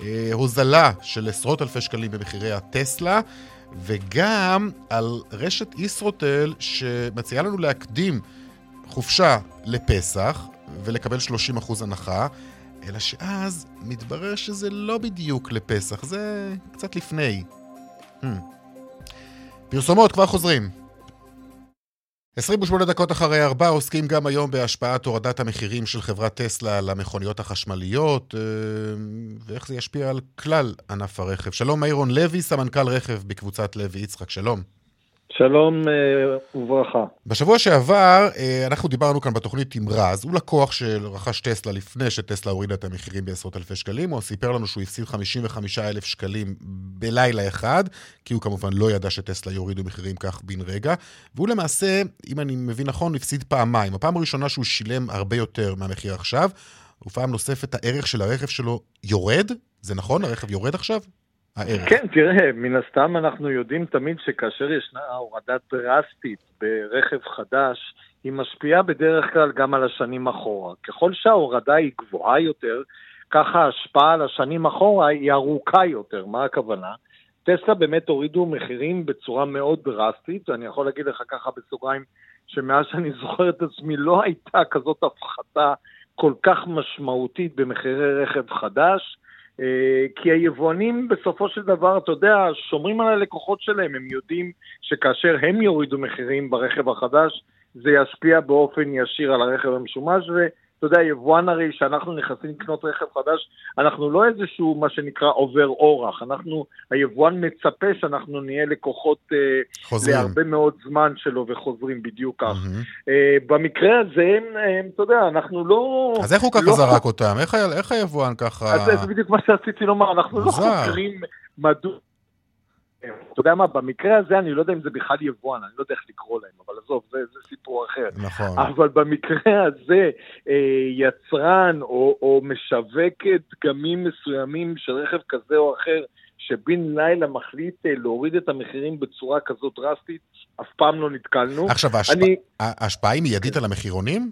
ההוזלה של עשרות אלפי שקלים במחירי הטסלה. וגם על רשת ישרוטל שמציעה לנו להקדים חופשה לפסח ולקבל 30% הנחה, אלא שאז מתברר שזה לא בדיוק לפסח, זה קצת לפני. Hmm. פרסומות, כבר חוזרים. 28 דקות אחרי ארבע עוסקים גם היום בהשפעת הורדת המחירים של חברת טסלה על המכוניות החשמליות אה, ואיך זה ישפיע על כלל ענף הרכב. שלום מאירון לוי, סמנכ"ל רכב בקבוצת לוי יצחק, שלום. שלום אה, וברכה. בשבוע שעבר אה, אנחנו דיברנו כאן בתוכנית עם רז, הוא לקוח שרכש טסלה לפני שטסלה הורידה את המחירים בעשרות אלפי שקלים, הוא סיפר לנו שהוא הפסיד 55 אלף שקלים בלילה אחד, כי הוא כמובן לא ידע שטסלה יורידו מחירים כך בן רגע, והוא למעשה, אם אני מבין נכון, הפסיד פעמיים. הפעם הראשונה שהוא שילם הרבה יותר מהמחיר עכשיו, ופעם נוספת הערך של הרכב שלו יורד, זה נכון? הרכב יורד עכשיו? הערך. כן, תראה, מן הסתם אנחנו יודעים תמיד שכאשר ישנה הורדה דרסטית ברכב חדש, היא משפיעה בדרך כלל גם על השנים אחורה. ככל שההורדה היא גבוהה יותר, ככה ההשפעה על השנים אחורה היא ארוכה יותר. מה הכוונה? טסלה באמת הורידו מחירים בצורה מאוד דרסטית, ואני יכול להגיד לך ככה בסוגריים, שמאז שאני זוכר את עצמי לא הייתה כזאת הפחתה כל כך משמעותית במחירי רכב חדש. אה, כי היבואנים בסופו של דבר, אתה יודע, שומרים על הלקוחות שלהם, הם יודעים שכאשר הם יורידו מחירים ברכב החדש, זה ישפיע באופן ישיר על הרכב המשומש, אתה יודע, יבואן הרי, שאנחנו נכנסים לקנות רכב חדש, אנחנו לא איזשהו, מה שנקרא, עובר אורח. אנחנו, היבואן מצפה שאנחנו נהיה לקוחות אה, חוזרים. להרבה מאוד זמן שלו וחוזרים בדיוק כך. Mm-hmm. אה, במקרה הזה, אה, אתה יודע, אנחנו לא... אז איך הוא ככה לא... זרק אותם? איך, איך היבואן ככה... אז זה בדיוק מה שרציתי לומר, אנחנו לא מוזר. לא חוקרים מדוע... אתה יודע מה, במקרה הזה אני לא יודע אם זה בכלל יבואן, אני לא יודע איך לקרוא להם, אבל עזוב, זה, זה סיפור אחר. נכון. אבל במקרה הזה, אה, יצרן או, או משווק דגמים מסוימים של רכב כזה או אחר, שבן לילה מחליט אה, להוריד את המחירים בצורה כזאת דרסטית, אף פעם לא נתקלנו. עכשיו, ההשפ... אני... ההשפעה היא מיידית על המחירונים?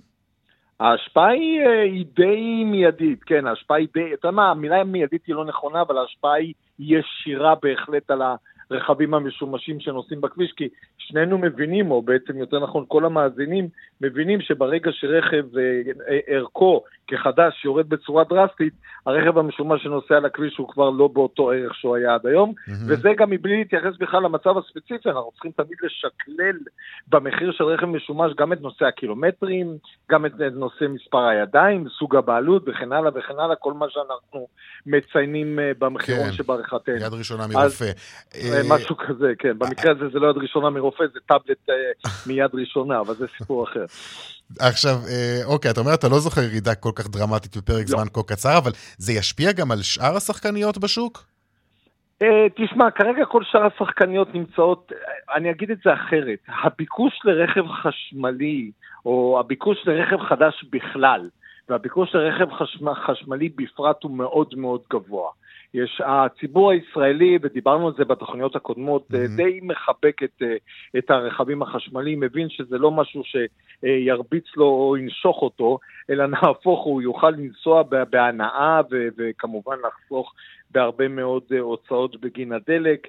ההשפעה היא, אה, היא די מיידית, כן, ההשפעה היא די, אתה יודע מה, המילה מיידית היא לא נכונה, אבל ההשפעה היא ישירה בהחלט על, ה, הרכבים המשומשים שנוסעים בכביש, כי שנינו מבינים, או בעצם יותר נכון כל המאזינים, מבינים שברגע שרכב אה, אה, ערכו כחדש יורד בצורה דרסטית, הרכב המשומש שנוסע על הכביש הוא כבר לא באותו ערך שהוא היה עד היום, mm-hmm. וזה גם מבלי להתייחס בכלל למצב הספציפי, אנחנו צריכים תמיד לשקלל במחיר של רכב משומש גם את נושא הקילומטרים, גם את נושא מספר הידיים, סוג הבעלות וכן הלאה וכן הלאה, כל מה שאנחנו מציינים אה, במחירון כן, שבעריכתנו. יד ראשונה מרופא. אז, משהו כזה, כן. במקרה הזה זה לא יד ראשונה מרופא, זה טאבלט מיד ראשונה, אבל זה סיפור אחר. עכשיו, אה, אוקיי, אתה אומר, אתה לא זוכר ירידה כל כך דרמטית בפרק לא. זמן כה קצר, אבל זה ישפיע גם על שאר השחקניות בשוק? תשמע, כרגע כל שאר השחקניות נמצאות, אני אגיד את זה אחרת, הביקוש לרכב חשמלי, או הביקוש לרכב חדש בכלל, והביקוש לרכב חשמ, חשמלי בפרט הוא מאוד מאוד גבוה. יש, הציבור הישראלי, ודיברנו על זה בתוכניות הקודמות, mm-hmm. די מחבק את, אה, את הרכבים החשמליים, מבין שזה לא משהו שירביץ לו או ינשוך אותו, אלא נהפוך, הוא יוכל לנסוע בהנאה ו, וכמובן לחסוך בהרבה מאוד אה, הוצאות בגין הדלק,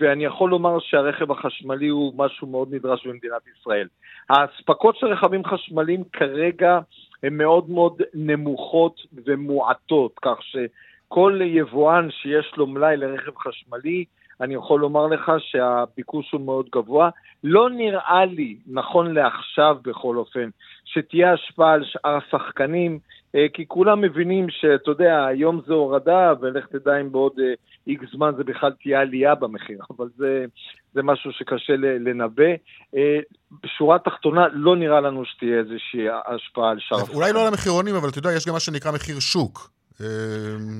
ואני יכול לומר שהרכב החשמלי הוא משהו מאוד נדרש במדינת ישראל. האספקות של רכבים חשמליים כרגע הן מאוד מאוד נמוכות ומועטות, כך ש... כל יבואן שיש לו מלאי לרכב חשמלי, אני יכול לומר לך שהביקוש הוא מאוד גבוה. לא נראה לי, נכון לעכשיו בכל אופן, שתהיה השפעה על שאר השחקנים, אה, כי כולם מבינים שאתה יודע, היום זה הורדה, ולך תדע אם בעוד איקס אה, זמן זה בכלל תהיה עלייה במחיר, אבל זה, זה משהו שקשה לנבא. אה, בשורה התחתונה, לא נראה לנו שתהיה איזושהי השפעה על שאר השחקנים. אולי לא על המחירונים, אבל אתה יודע, יש גם מה שנקרא מחיר שוק. אמ,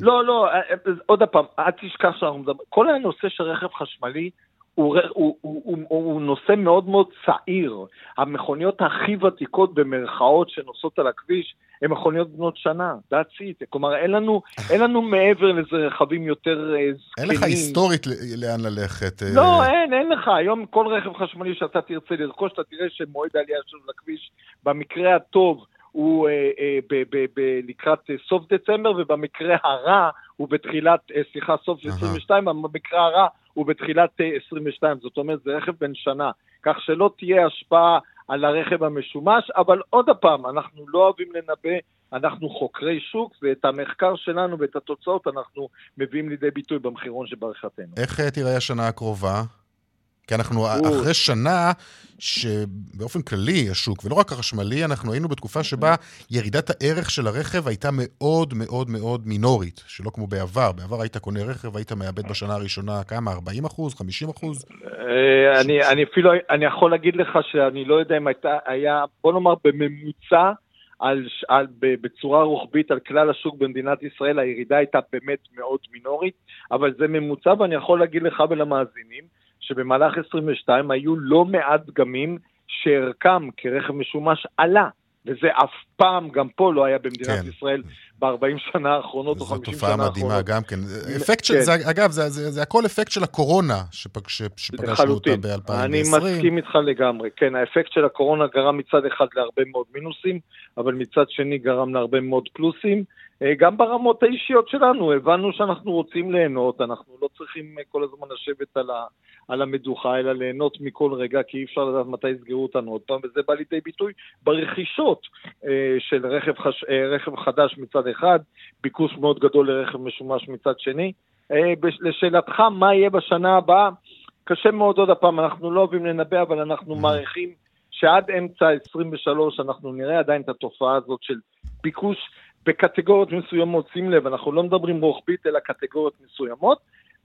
לא, לא, אה, אה, עוד פעם, אל תשכח שאנחנו מדברים, כל הנושא של רכב חשמלי הוא, הוא, הוא, הוא, הוא נושא מאוד מאוד צעיר. המכוניות הכי ותיקות במרכאות שנוסעות על הכביש הן מכוניות בנות שנה, that's it. כלומר, אין לנו, אין לנו מעבר לזה רכבים יותר זקנים. אה, אין לך היסטורית לאן ללכת. לא, אין, אין לך. היום כל רכב חשמלי שאתה תרצה לרכוש, אתה תראה שמועד העלייה שלו לכביש, במקרה הטוב, הוא אה, אה, ב, ב, ב, לקראת אה, סוף דצמבר, ובמקרה הרע הוא בתחילת, אה, סליחה, סוף uh-huh. 22, במקרה הרע הוא בתחילת אה, 22. זאת אומרת, זה רכב בן שנה. כך שלא תהיה השפעה על הרכב המשומש, אבל עוד פעם, אנחנו לא אוהבים לנבא, אנחנו חוקרי שוק, ואת המחקר שלנו ואת התוצאות אנחנו מביאים לידי ביטוי במחירון שבעריכתנו. איך אה, תראה השנה הקרובה? כי אנחנו אחרי שנה שבאופן כללי השוק, ולא רק החשמלי, אנחנו היינו בתקופה שבה ירידת הערך של הרכב הייתה מאוד מאוד מאוד מינורית, שלא כמו בעבר. בעבר היית קונה רכב, היית מאבד בשנה הראשונה כמה? 40 אחוז? 50 אחוז? אה, אני אפילו, אני יכול להגיד לך שאני לא יודע אם הייתה, היה, בוא נאמר בממוצע, על, על, בצורה רוחבית על כלל השוק במדינת ישראל, הירידה הייתה באמת מאוד מינורית, אבל זה ממוצע, ואני יכול להגיד לך ולמאזינים, שבמהלך 22 היו לא מעט דגמים שערכם כרכב משומש עלה. וזה אף פעם, גם פה לא היה במדינת כן. ישראל ב-40 שנה האחרונות או 50 שנה האחרונות. זו תופעה מדהימה גם כן. אפקט של, כן. זה, אגב, זה, זה, זה הכל אפקט של הקורונה שפג, שפגשנו אותה ב-2020. אני מסכים איתך לגמרי. כן, האפקט של הקורונה גרם מצד אחד להרבה מאוד מינוסים, אבל מצד שני גרם להרבה מאוד פלוסים. אה, גם ברמות האישיות שלנו, הבנו שאנחנו רוצים ליהנות, אנחנו לא צריכים אה, כל הזמן לשבת על, ה, על המדוכה, אלא ליהנות מכל רגע, כי אי אפשר לדעת מתי יסגרו אותנו עוד פעם, וזה בא לידי ביטוי ברכישות אה, של רכב, חש, אה, רכב חדש מצד אחד, ביקוש מאוד גדול לרכב משומש מצד שני. אה, לשאלתך, מה יהיה בשנה הבאה? קשה מאוד עוד הפעם, אנחנו לא אוהבים לנבא, אבל אנחנו מעריכים שעד אמצע 23 אנחנו נראה עדיין את התופעה הזאת של ביקוש בקטגוריות מסוימות, שים לב, אנחנו לא מדברים רוחבית, אלא קטגוריות מסוימות,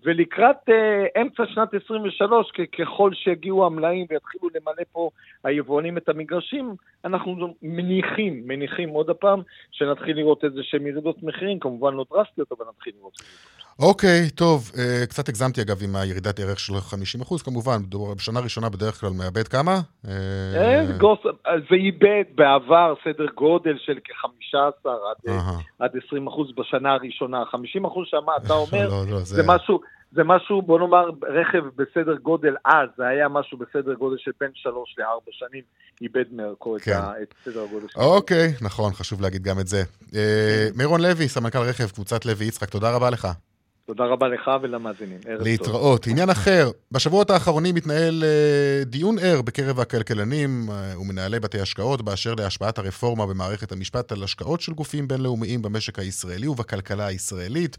ולקראת uh, אמצע שנת 23, ככל שיגיעו המלאים ויתחילו למלא פה היבואנים את המגרשים, אנחנו מניחים, מניחים עוד הפעם, שנתחיל לראות איזה שהם ירידות מחירים, כמובן לא דרסטיות, אבל נתחיל לראות. אוקיי, טוב, uh, קצת הגזמתי אגב עם הירידת ערך של 50%, כמובן, בשנה ראשונה בדרך כלל מאבד כמה? Uh... זה איבד בעבר סדר גודל של כ-15 עד, עד 20% בשנה הראשונה. 50% שמה, אתה אומר, לא, לא, זה... משהו... זה משהו, בוא נאמר, רכב בסדר גודל אז, זה היה משהו בסדר גודל של בין שלוש לארבע שנים, איבד מערכו כן. את, את סדר הגודל שלו. אוקיי, נכון, חשוב להגיד גם את זה. אה, מירון לוי, סמנכ"ל רכב, קבוצת לוי יצחק, תודה רבה לך. תודה רבה לך ולמאזינים. ערב טוב. להתראות. עניין אחר, בשבועות האחרונים מתנהל uh, דיון ער בקרב הכלכלנים uh, ומנהלי בתי השקעות באשר להשפעת הרפורמה במערכת המשפט על השקעות של גופים בינלאומיים במשק הישראלי ובכלכלה הישראלית.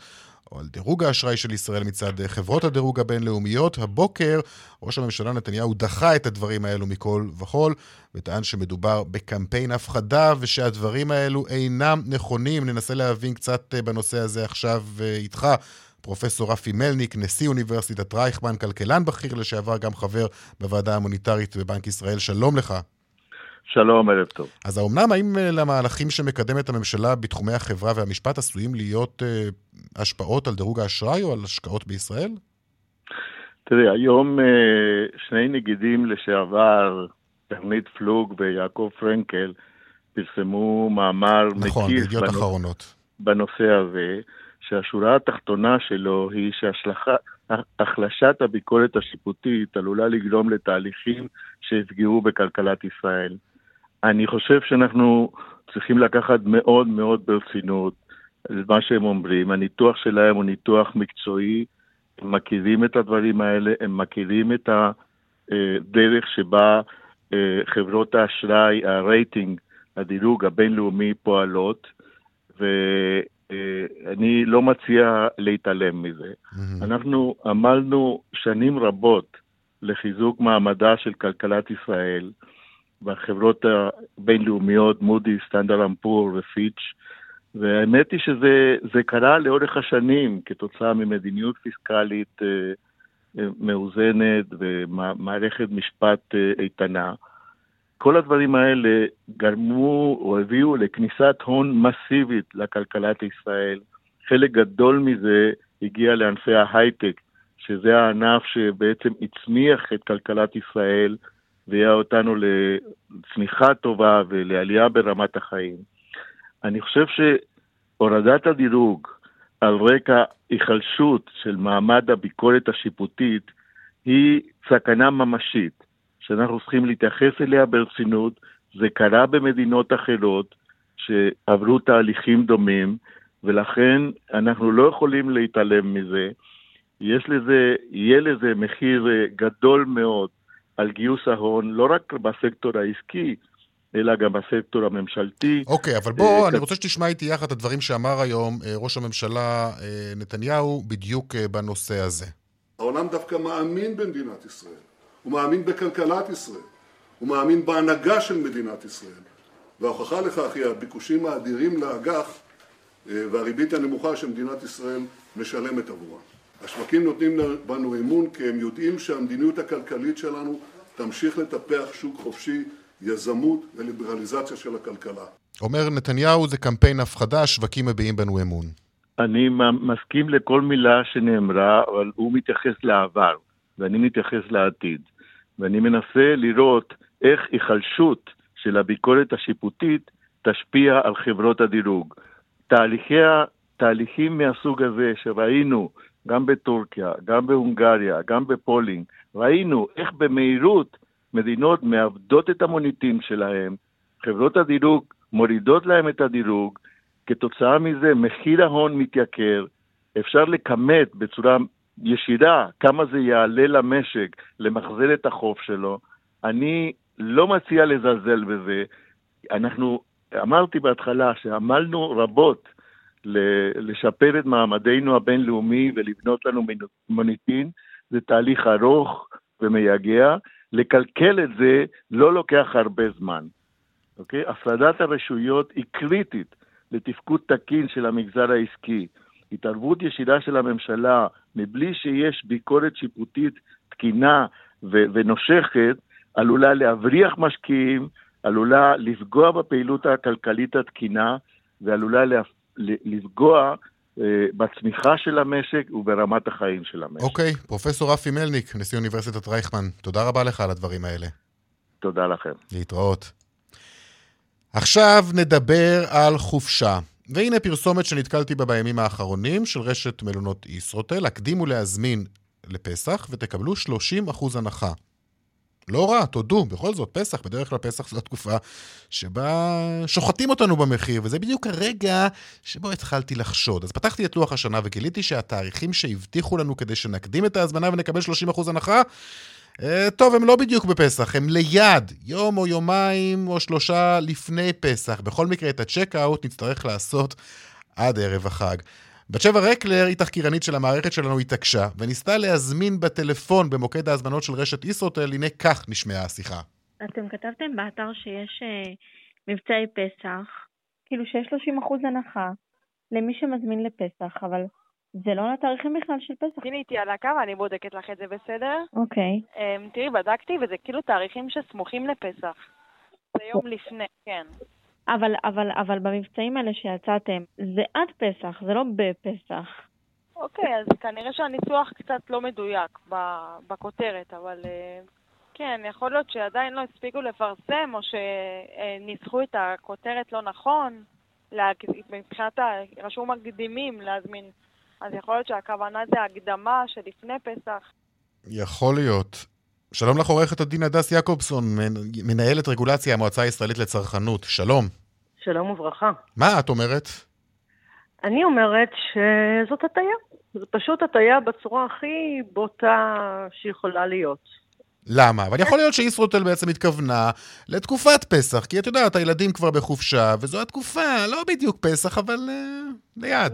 או על דירוג האשראי של ישראל מצד אה, חברות הדירוג הבינלאומיות. הבוקר ראש הממשלה נתניהו דחה את הדברים האלו מכל וכול, וטען שמדובר בקמפיין הפחדה ושהדברים האלו אינם נכונים. ננסה להבין קצת בנושא הזה עכשיו איתך. פרופסור רפי מלניק, נשיא אוניברסיטת רייכמן, כלכלן בכיר לשעבר, גם חבר בוועדה המוניטרית בבנק ישראל. שלום לך. שלום, ערב טוב. אז האומנם, האם אה, למהלכים שמקדמת הממשלה בתחומי החברה והמשפט עשויים להיות אה, השפעות על דירוג האשראי או על השקעות בישראל? תראי, היום אה, שני נגידים לשעבר, קרנית פלוג ויעקב פרנקל, פרסמו מאמר נכון, מקיף בנושא, בנושא הזה, שהשורה התחתונה שלו היא שהחלשת הביקורת השיפוטית עלולה לגרום לתהליכים שיפגעו בכלכלת ישראל. אני חושב שאנחנו צריכים לקחת מאוד מאוד ברצינות את מה שהם אומרים. הניתוח שלהם הוא ניתוח מקצועי, הם מכירים את הדברים האלה, הם מכירים את הדרך שבה אה, חברות האשראי, הרייטינג, הדירוג הבינלאומי פועלות, ואני לא מציע להתעלם מזה. Mm-hmm. אנחנו עמלנו שנים רבות לחיזוק מעמדה של כלכלת ישראל בחברות הבינלאומיות, מודי, סטנדרט אמפור ופיץ', והאמת היא שזה קרה לאורך השנים כתוצאה ממדיניות פיסקלית אה, אה, מאוזנת ומערכת משפט אה, איתנה. כל הדברים האלה גרמו או הביאו לכניסת הון מסיבית לכלכלת ישראל. חלק גדול מזה הגיע לענפי ההייטק, שזה הענף שבעצם הצמיח את כלכלת ישראל והביאה אותנו לצמיחה טובה ולעלייה ברמת החיים. אני חושב שהורדת הדירוג על רקע היחלשות של מעמד הביקורת השיפוטית היא סכנה ממשית. שאנחנו צריכים להתייחס אליה ברצינות. זה קרה במדינות אחרות שעברו תהליכים דומים, ולכן אנחנו לא יכולים להתעלם מזה. יש לזה, יהיה לזה מחיר אה, גדול מאוד על גיוס ההון, לא רק בסקטור העסקי, אלא גם בסקטור הממשלתי. אוקיי, okay, אבל בוא, אה, אני רוצה שתשמע איתי יחד את הדברים שאמר היום אה, ראש הממשלה נתניהו בדיוק בנושא הזה. העולם דווקא מאמין במדינת ישראל. הוא מאמין בכלכלת ישראל, הוא מאמין בהנהגה של מדינת ישראל. וההוכחה לכך היא הביקושים האדירים לאג"ח אה, והריבית הנמוכה שמדינת ישראל משלמת עבורה. השווקים נותנים בנו אמון כי הם יודעים שהמדיניות הכלכלית שלנו תמשיך לטפח שוק חופשי, יזמות וליברליזציה של הכלכלה. אומר נתניהו, זה קמפיין הפחדה, השווקים מביעים בנו אמון. אני מסכים לכל מילה שנאמרה, אבל הוא מתייחס לעבר, ואני מתייחס לעתיד. ואני מנסה לראות איך היחלשות של הביקורת השיפוטית תשפיע על חברות הדירוג. תהליכי, תהליכים מהסוג הזה שראינו גם בטורקיה, גם בהונגריה, גם בפולין, ראינו איך במהירות מדינות מאבדות את המוניטין שלהם, חברות הדירוג מורידות להם את הדירוג, כתוצאה מזה מחיר ההון מתייקר, אפשר לכמת בצורה ישירה, כמה זה יעלה למשק למחזר את החוב שלו, אני לא מציע לזלזל בזה. אנחנו, אמרתי בהתחלה שעמלנו רבות לשפר את מעמדנו הבינלאומי ולבנות לנו מוניטין, זה תהליך ארוך ומייגע. לקלקל את זה לא לוקח הרבה זמן. אוקיי? הפרדת הרשויות היא קריטית לתפקוד תקין של המגזר העסקי. התערבות ישירה של הממשלה מבלי שיש ביקורת שיפוטית תקינה ו- ונושכת, עלולה להבריח משקיעים, עלולה לפגוע בפעילות הכלכלית התקינה ועלולה לפגוע אה, בצמיחה של המשק וברמת החיים של המשק. אוקיי, okay, פרופסור רפי מלניק, נשיא אוניברסיטת רייכמן, תודה רבה לך על הדברים האלה. תודה לכם. להתראות. עכשיו נדבר על חופשה. והנה פרסומת שנתקלתי בה בימים האחרונים של רשת מלונות ישרוטל, הקדימו להזמין לפסח ותקבלו 30% הנחה. לא רע, תודו, בכל זאת, פסח, בדרך כלל פסח זו התקופה שבה שוחטים אותנו במחיר, וזה בדיוק הרגע שבו התחלתי לחשוד. אז פתחתי את לוח השנה וגיליתי שהתאריכים שהבטיחו לנו כדי שנקדים את ההזמנה ונקבל 30% הנחה, אה, טוב, הם לא בדיוק בפסח, הם ליד, יום או יומיים או שלושה לפני פסח. בכל מקרה, את הצ'ק-אאוט נצטרך לעשות עד ערב החג. בת שבע רקלר היא תחקירנית של המערכת שלנו, התעקשה, וניסתה להזמין בטלפון במוקד ההזמנות של רשת ישרוטל, הנה כך נשמעה השיחה. אתם כתבתם באתר שיש uh, מבצעי פסח, כאילו שיש 30% הנחה למי שמזמין לפסח, אבל זה לא לתאריכים בכלל של פסח. תהיי איתי על הקו, אני בודקת לך את זה בסדר. אוקיי. Um, תראי, בדקתי, וזה כאילו תאריכים שסמוכים לפסח. זה יום לפני, כן. אבל, אבל, אבל במבצעים האלה שיצאתם, זה עד פסח, זה לא בפסח. אוקיי, okay, אז כנראה שהניסוח קצת לא מדויק בכותרת, אבל uh, כן, יכול להיות שעדיין לא הספיקו לפרסם, או שניסחו את הכותרת לא נכון. מבחינת ה... רשום מקדימים להזמין. אז יכול להיות שהכוונה זה הקדמה שלפני פסח. יכול להיות. שלום לך עורכת הדין הדס יעקובסון, מנ- מנהלת רגולציה, המועצה הישראלית לצרכנות. שלום. שלום וברכה. מה את אומרת? אני אומרת שזאת הטעיה. זו פשוט הטעיה בצורה הכי בוטה שיכולה להיות. למה? אבל יכול להיות שישרוטל בעצם התכוונה לתקופת פסח, כי את יודעת, הילדים כבר בחופשה, וזו התקופה, לא בדיוק פסח, אבל uh, ליד.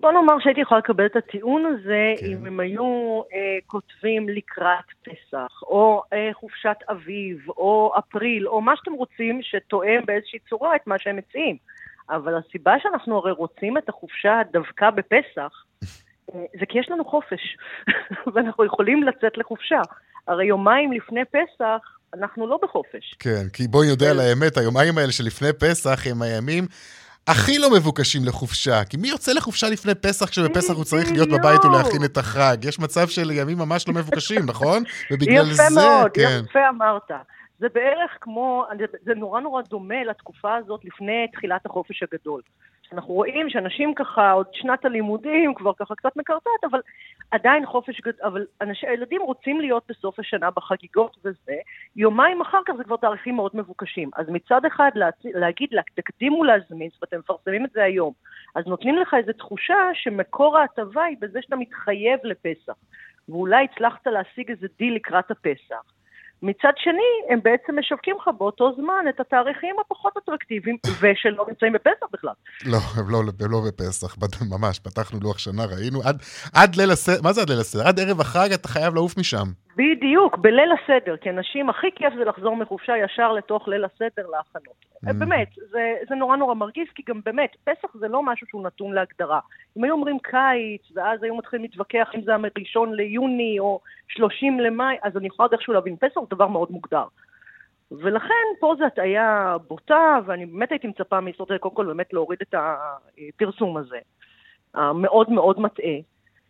בוא נאמר שהייתי יכולה לקבל את הטיעון הזה כן. אם הם היו אה, כותבים לקראת פסח, או אה, חופשת אביב, או אפריל, או מה שאתם רוצים שתואם באיזושהי צורה את מה שהם מציעים. אבל הסיבה שאנחנו הרי רוצים את החופשה דווקא בפסח, אה, זה כי יש לנו חופש, ואנחנו יכולים לצאת לחופשה. הרי יומיים לפני פסח, אנחנו לא בחופש. כן, כי בואי נודה על האמת, היומיים האלה שלפני פסח הם הימים הכי לא מבוקשים לחופשה. כי מי יוצא לחופשה לפני פסח כשבפסח הוא צריך להיות בבית ולהכין את החג? יש מצב של ימים ממש לא מבוקשים, נכון? ובגלל יפה זה, מאוד, כן. יפה אמרת. זה בערך כמו, זה נורא נורא דומה לתקופה הזאת לפני תחילת החופש הגדול. אנחנו רואים שאנשים ככה, עוד שנת הלימודים כבר ככה קצת מקרטעת, אבל עדיין חופש גדול, אבל אנשי, הילדים רוצים להיות בסוף השנה בחגיגות וזה, יומיים אחר כך זה כבר תאריכים מאוד מבוקשים. אז מצד אחד להצ... להגיד, לה, תקדימו להזמין, הם מפרסמים את זה היום, אז נותנים לך איזו תחושה שמקור ההטבה היא בזה שאתה מתחייב לפסח, ואולי הצלחת להשיג איזה דיל לקראת הפסח. מצד שני, הם בעצם משווקים לך באותו זמן את התאריכים הפחות אטרקטיביים, ושלא נמצאים בפסח בכלל. לא, הם לא, הם לא בפסח, ממש, פתחנו לוח שנה, ראינו, עד, עד ליל הסדר, מה זה עד ליל הסדר? עד ערב החג אתה חייב לעוף משם. בדיוק, בליל הסדר, כי אנשים, הכי כיף זה לחזור מחופשה ישר לתוך ליל הסדר להכנות. Mm. באמת, זה, זה נורא נורא מרגיז, כי גם באמת, פסח זה לא משהו שהוא נתון להגדרה. אם היו אומרים קיץ, ואז היו מתחילים להתווכח אם זה הראשון ליוני או 30 למאי, אז אני יכולה עוד איכשהו להבין, פסח דבר מאוד מוגדר. ולכן פה זו הטעיה בוטה, ואני באמת הייתי מצפה מישראל קודם כל באמת להוריד את הפרסום הזה, המאוד מאוד מטעה.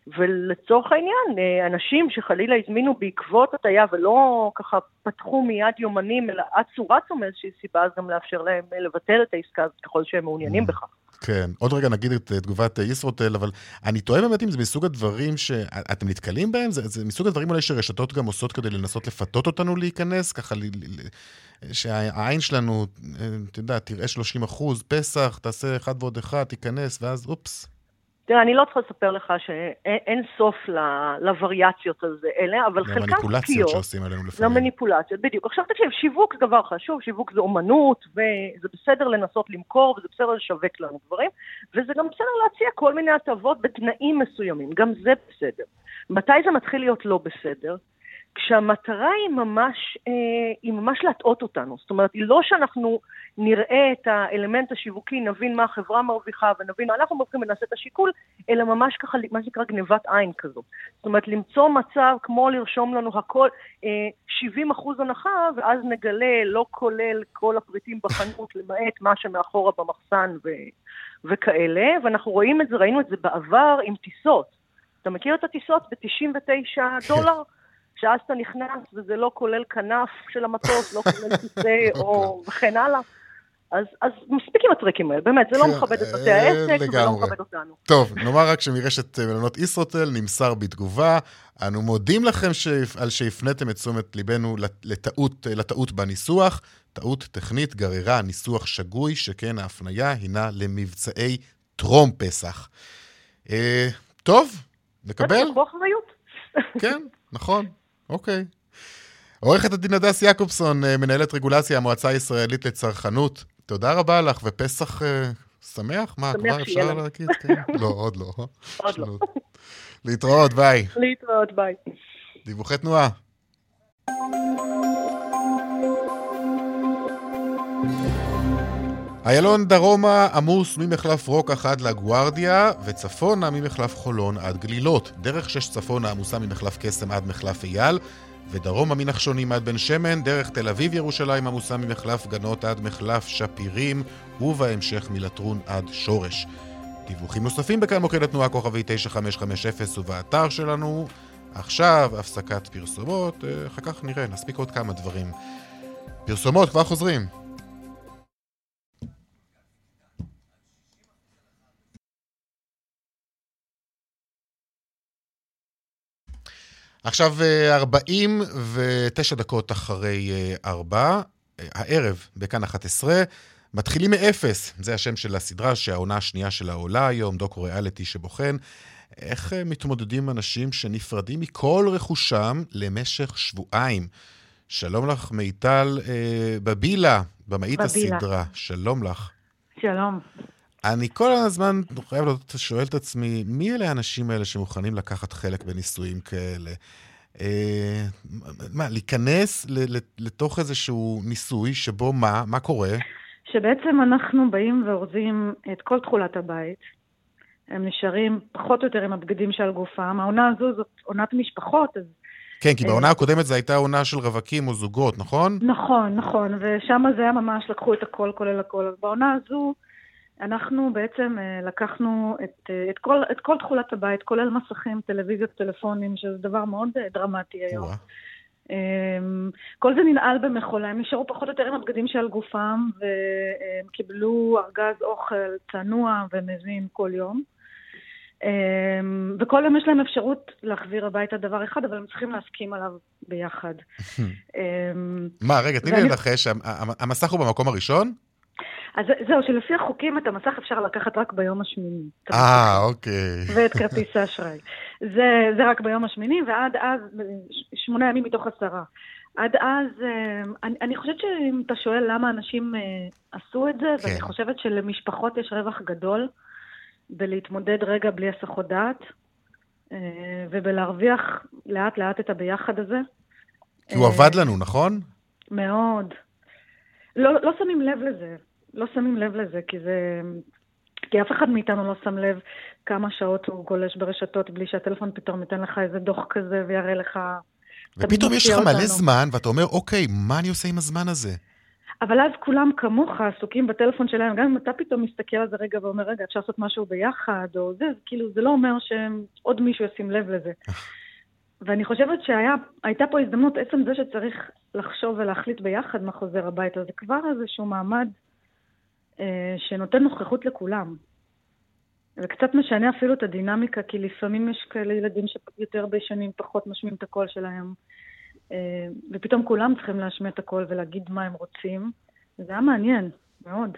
ולצורך העניין, אנשים שחלילה הזמינו בעקבות הטעיה ולא ככה פתחו מיד יומנים, אלא אצו רצו מאיזושהי סיבה, אז גם לאפשר להם לבטל את העסקה הזאת ככל שהם מעוניינים בכך. כן, עוד רגע נגיד את תגובת ישרוטל, אבל אני תוהה באמת אם זה מסוג הדברים שאתם נתקלים בהם, זה, זה מסוג הדברים אולי שרשתות גם עושות כדי לנסות לפתות אותנו להיכנס, ככה לי, לי, שהעין שלנו, אתה יודע, תראה 30 אחוז, פסח, תעשה אחד ועוד אחד, תיכנס, ואז אופס. תראה, אני לא צריכה לספר לך שאין סוף לווריאציות הזה, אלה, אבל חלקם חוקיות. למניפולציות שעושים עלינו לפעמים. למניפולציות, בדיוק. עכשיו תקשיב, שיווק זה דבר חשוב, שיווק זה אומנות, וזה בסדר לנסות למכור, וזה בסדר לשווק לנו דברים, וזה גם בסדר להציע כל מיני הטבות בתנאים מסוימים, גם זה בסדר. מתי זה מתחיל להיות לא בסדר? כשהמטרה היא ממש, אה, היא ממש להטעות אותנו. זאת אומרת, היא לא שאנחנו נראה את האלמנט השיווקי, נבין מה החברה מרוויחה ונבין מה אנחנו מרוויחים ונעשה את השיקול, אלא ממש ככה, מה שנקרא גניבת עין כזו. זאת אומרת, למצוא מצב כמו לרשום לנו הכל, אה, 70 אחוז הנחה, ואז נגלה, לא כולל כל הפריטים בחנות, למעט מה שמאחורה במחסן ו, וכאלה, ואנחנו רואים את זה, ראינו את זה בעבר עם טיסות. אתה מכיר את הטיסות ב-99 דולר? שאז אתה נכנס וזה לא כולל כנף של המטוס, לא כולל כיסא או וכן הלאה. אז, אז מספיק עם הטרקים האלה, באמת, זה לא מכבד את בתי העסק, זה לא מכבד אותנו. טוב, נאמר רק שמרשת מלונות ישרוטל נמסר בתגובה, אנו מודים לכם שהפ... על שהפניתם את תשומת ליבנו לטעות, לטעות בניסוח. טעות טכנית גררה ניסוח שגוי, שכן ההפניה הינה למבצעי טרום פסח. אה, טוב, נקבל? זה אחריות. כן, נכון. אוקיי. עורכת הדין הדס יעקובסון, מנהלת רגולציה, המועצה הישראלית לצרכנות, תודה רבה לך, ופסח uh, שמח? מה, כבר אפשר להגיד? כן. לא, עוד לא. עוד לא. להתראות, ביי. להתראות, ביי. דיווחי תנועה. איילון דרומה עמוס ממחלף רוקח עד לגוארדיה, וצפונה ממחלף חולון עד גלילות. דרך שש צפונה עמוסה ממחלף קסם עד מחלף אייל, ודרומה מנחשונים עד בן שמן, דרך תל אביב ירושלים עמוסה ממחלף גנות עד מחלף שפירים, ובהמשך מלטרון עד שורש. דיווחים נוספים בכאן מוקד התנועה כוכבי 9550 ובאתר שלנו. עכשיו הפסקת פרסומות, אחר כך נראה, נספיק עוד כמה דברים. פרסומות, כבר חוזרים. עכשיו אה, 49 דקות אחרי אה, 4, אה, הערב, בכאן 11, מתחילים מאפס. זה השם של הסדרה שהעונה השנייה שלה עולה היום, דוקו ריאליטי שבוחן. איך אה, מתמודדים אנשים שנפרדים מכל רכושם למשך שבועיים? שלום לך, מיטל אה, בבילה, במאית בבילה. הסדרה. שלום לך. שלום. אני כל הזמן חייב להיות, שואל את עצמי, מי אלה האנשים האלה שמוכנים לקחת חלק בניסויים כאלה? אה, מה, להיכנס ל- ל- לתוך איזשהו ניסוי שבו מה? מה קורה? שבעצם אנחנו באים ואורזים את כל תכולת הבית. הם נשארים פחות או יותר עם הבגדים שעל גופם. העונה הזו זאת עונת משפחות, אז... כן, כי אה, בעונה הקודמת זו הייתה עונה של רווקים או זוגות, נכון? נכון, נכון, ושם זה היה ממש, לקחו את הכל כולל הכל. אז בעונה הזו אנחנו בעצם אה, לקחנו את, אה, את, כל, את כל תכולת הבית, כולל מסכים, טלוויזיות, טלפונים, שזה דבר מאוד אה, דרמטי היום. אמ, כל זה ננעל במכולה, הם נשארו פחות או יותר עם הבגדים שעל גופם, והם קיבלו ארגז אוכל צנוע ומזין כל יום. אמ, וכל יום יש להם אפשרות להחזיר הביתה דבר אחד, אבל הם צריכים להסכים עליו ביחד. אמ, מה, רגע, תני לי לנחש, המ- המ- המסך הוא במקום הראשון? אז זהו, שלפי החוקים את המסך אפשר לקחת רק ביום השמיני. אה, אוקיי. ואת כרטיס האשראי. זה, זה רק ביום השמיני, ועד אז, שמונה ימים מתוך עשרה. עד אז, אה, אני, אני חושבת שאם אתה שואל למה אנשים אה, עשו את זה, כן. ואני חושבת שלמשפחות יש רווח גדול בלהתמודד רגע בלי הסחות דעת, אה, ובלהרוויח לאט לאט את הביחד הזה. כי הוא עבד לנו, נכון? מאוד. לא, לא שמים לב לזה. לא שמים לב לזה, כי זה... כי אף אחד מאיתנו לא שם לב כמה שעות הוא גולש ברשתות בלי שהטלפון פתאום ייתן לך איזה דוח כזה ויראה לך... ופתאום יש לך מלא אותנו. זמן, ואתה אומר, אוקיי, מה אני עושה עם הזמן הזה? אבל אז כולם כמוך עסוקים בטלפון שלהם, גם אם אתה פתאום מסתכל על זה רגע ואומר, רגע, אפשר לעשות משהו ביחד, או זה, כאילו, זה לא אומר שעוד מישהו ישים לב לזה. ואני חושבת שהייתה פה הזדמנות, עצם זה שצריך לחשוב ולהחליט ביחד מה חוזר הביתה, זה כבר איזשהו מעמד שנותן נוכחות לכולם. זה קצת משנה אפילו את הדינמיקה, כי לפעמים יש כאלה ילדים שיותר בישנים, פחות משמיעים את הקול שלהם. אה, ופתאום כולם צריכים להשמיע את הקול ולהגיד מה הם רוצים. זה היה מעניין, מאוד.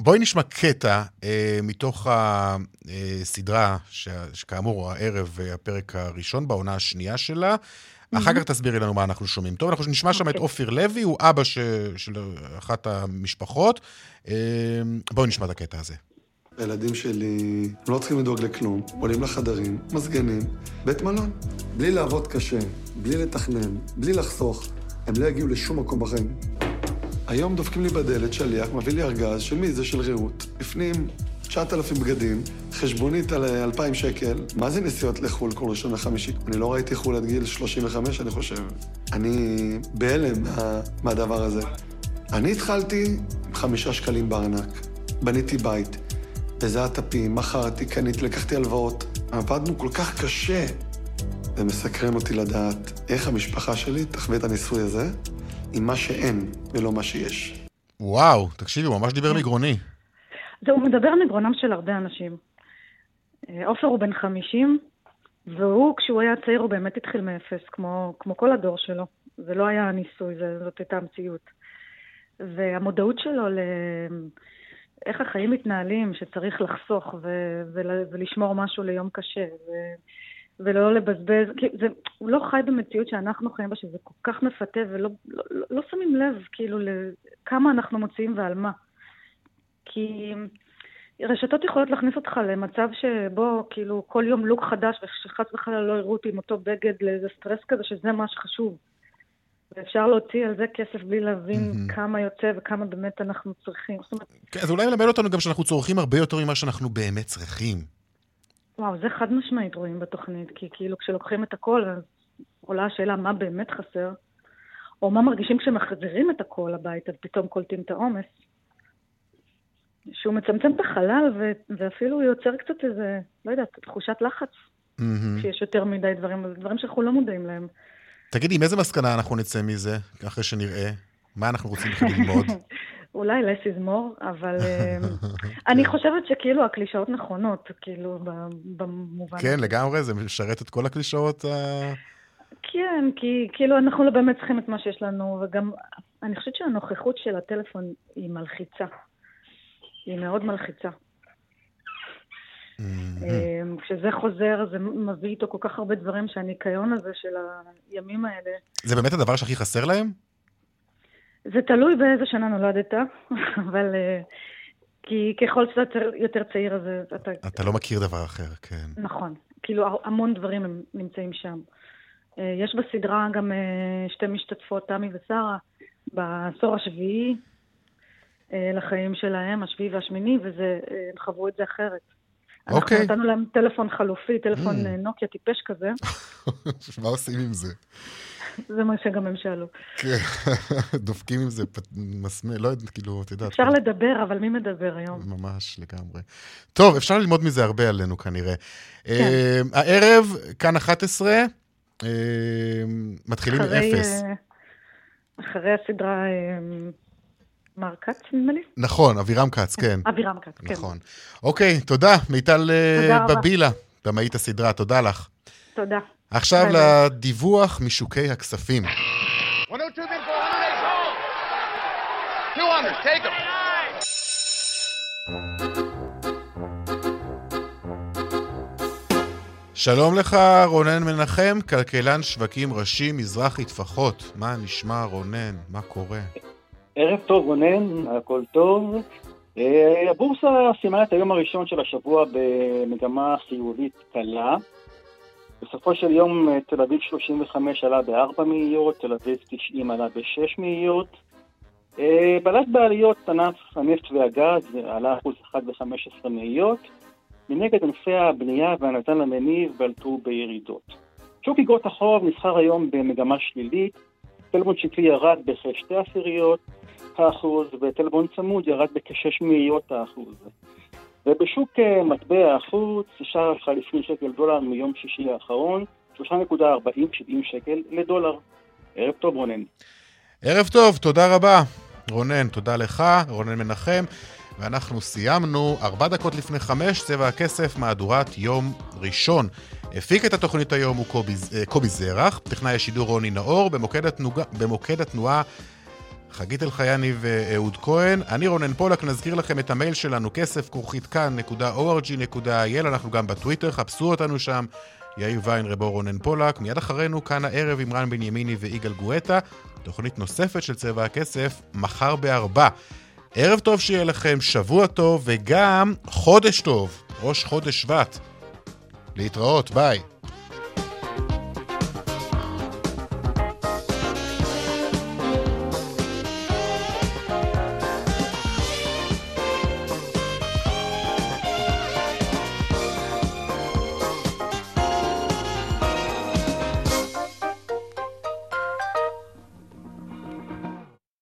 בואי נשמע קטע אה, מתוך הסדרה, ש- שכאמור, הערב אה, הפרק הראשון בעונה השנייה שלה. אחר כך תסבירי לנו מה אנחנו שומעים. טוב, אנחנו נשמע שם את אופיר לוי, הוא אבא. של אחת המשפחות. אה, בואו נשמע את הקטע הזה. הילדים שלי לא צריכים לדאוג לכלום, עולים לחדרים, מזגנים, בית מלון. בלי לעבוד קשה, בלי לתכנן, בלי לחסוך, הם לא יגיעו לשום מקום בחיים. היום דופקים לי בדלת שליח, מביא לי ארגז, של מי זה? של רעות. בפנים 9,000 בגדים, חשבונית על 2,000 שקל. מה זה נסיעות לחו"ל כל ראשון וחמישי? אני לא ראיתי חו"ל עד גיל 35, אני חושב. אני בהלם מה, מהדבר הזה. אני התחלתי עם חמישה שקלים בארנק. בניתי בית. בזעת אפים, מכרתי, קניתי, לקחתי הלוואות. עבדנו כל כך קשה. זה מסקרן אותי לדעת איך המשפחה שלי תחווה את הניסוי הזה עם מה שאין ולא מה שיש. וואו, תקשיבי, הוא ממש דיבר מגרוני. זה, הוא מדבר מגרונם של הרבה אנשים. אה, עופר הוא בן 50, והוא, כשהוא היה צעיר, הוא באמת התחיל מאפס, כמו, כמו כל הדור שלו. זה לא היה ניסוי, זה, זאת הייתה המציאות. והמודעות שלו ל... איך החיים מתנהלים, שצריך לחסוך ו- ול- ולשמור משהו ליום קשה, ו- ולא לבזבז, כי זה, הוא לא חי במציאות שאנחנו חיים בה, שזה כל כך מפתה, ולא לא, לא, לא שמים לב, כאילו, לכמה אנחנו מוציאים ועל מה. כי רשתות יכולות להכניס אותך למצב שבו, כאילו, כל יום לוק חדש, ושחס וחלילה לא יראו אותי עם אותו בגד לאיזה סטרס כזה, שזה מה שחשוב. ואפשר להוציא על זה כסף בלי להבין כמה יוצא וכמה באמת אנחנו צריכים. כן, אז אולי מלמד אותנו גם שאנחנו צורכים הרבה יותר ממה שאנחנו באמת צריכים. וואו, זה חד משמעית רואים בתוכנית, כי כאילו כשלוקחים את הכל, אז עולה השאלה מה באמת חסר, או מה מרגישים כשמחזירים את הכל הביתה, ופתאום קולטים את העומס. שהוא מצמצם את החלל, ו- ואפילו יוצר קצת איזה, לא יודעת, תחושת לחץ, שיש יותר מדי דברים, אבל דברים שאנחנו לא מודעים להם. תגידי, עם איזה מסקנה אנחנו נצא מזה, אחרי שנראה? מה אנחנו רוצים בכלל ללמוד? אולי less is more, אבל אמ, אני חושבת שכאילו הקלישאות נכונות, כאילו, במובן... כן, לגמרי, זה משרת את כל הקלישאות ה... כן, כי כאילו אנחנו לא באמת צריכים את מה שיש לנו, וגם אני חושבת שהנוכחות של הטלפון היא מלחיצה. היא מאוד מלחיצה. אמ, כשזה חוזר, זה מביא איתו כל כך הרבה דברים שהניקיון הזה של הימים האלה... זה באמת הדבר שהכי חסר להם? זה תלוי באיזה שנה נולדת, אבל אה, כי ככל שאתה יותר צעיר, אז אתה... אתה לא מכיר דבר אחר, כן. נכון. כאילו, המון דברים הם נמצאים שם. אה, יש בסדרה גם אה, שתי משתתפות, תמי ושרה, בעשור השביעי לחיים שלהם, השביעי והשמיני, והם חוו את זה אחרת. אוקיי. אנחנו נתנו להם טלפון חלופי, טלפון mm. נוקיה טיפש כזה. מה עושים עם זה? זה מה שגם הם שאלו. כן, דופקים עם זה מסמר, לא יודע, כאילו, את יודעת. אפשר לדבר, אבל מי מדבר היום? ממש, לגמרי. טוב, אפשר ללמוד מזה הרבה עלינו כנראה. כן. הערב, כאן 11, אמ, מתחילים מאפס. אה, אחרי הסדרה... מר כץ, נדמה לי. נכון, אבירם כץ, כן. אבירם כץ, כן. נכון. אוקיי, תודה, מיטל אה, בבילה, במאית הסדרה, תודה לך. תודה. עכשיו לדיווח משוקי הכספים. שלום לך, רונן מנחם, כלכלן שווקים ראשי, מזרחי טפחות. מה נשמע, רונן? מה קורה? ערב טוב, רונן, הכל טוב. אה, הבורסה סיימה את היום הראשון של השבוע במגמה חיובית קלה. בסופו של יום אה, תל אביב 35 עלה ב-4 מאיות, תל אביב 90 עלה ב-6 מאיות. אה, בלט בעליות ענף הנפט והגז עלה אחוז 1 ב-15 מאיות. מנגד ענפי הבנייה והנתן למניב בלטו בירידות. שוק אגרות החוב נסחר היום במגמה שלילית, טלבון שקלי ירד בכשתי עשיריות האחוז, וטלבון צמוד ירד בכשש מאיות האחוז. ובשוק אה, מטבע החוץ, שער לפני שקל דולר מיום שישי האחרון, 3.40-70 שקל לדולר. ערב טוב, רונן. ערב טוב, תודה רבה. רונן, תודה לך, רונן מנחם. ואנחנו סיימנו ארבע דקות לפני חמש, צבע הכסף, מהדורת יום ראשון. הפיק את התוכנית היום הוא קובי, אה, קובי זרח, טכנאי השידור רוני נאור, במוקד, התנוג... במוקד התנועה חגית אלחייני ואהוד כהן. אני רונן פולק, נזכיר לכם את המייל שלנו, כסף כרוכית כאן.org.il, אנחנו גם בטוויטר, חפשו אותנו שם. יאיר ויין, רבו רונן פולק, מיד אחרינו, כאן הערב עם רן בנימיני ויגאל גואטה, תוכנית נוספת של צבע הכסף, מחר בארבע. ערב טוב שיהיה לכם, שבוע טוב וגם חודש טוב, ראש חודש שבט. להתראות, ביי.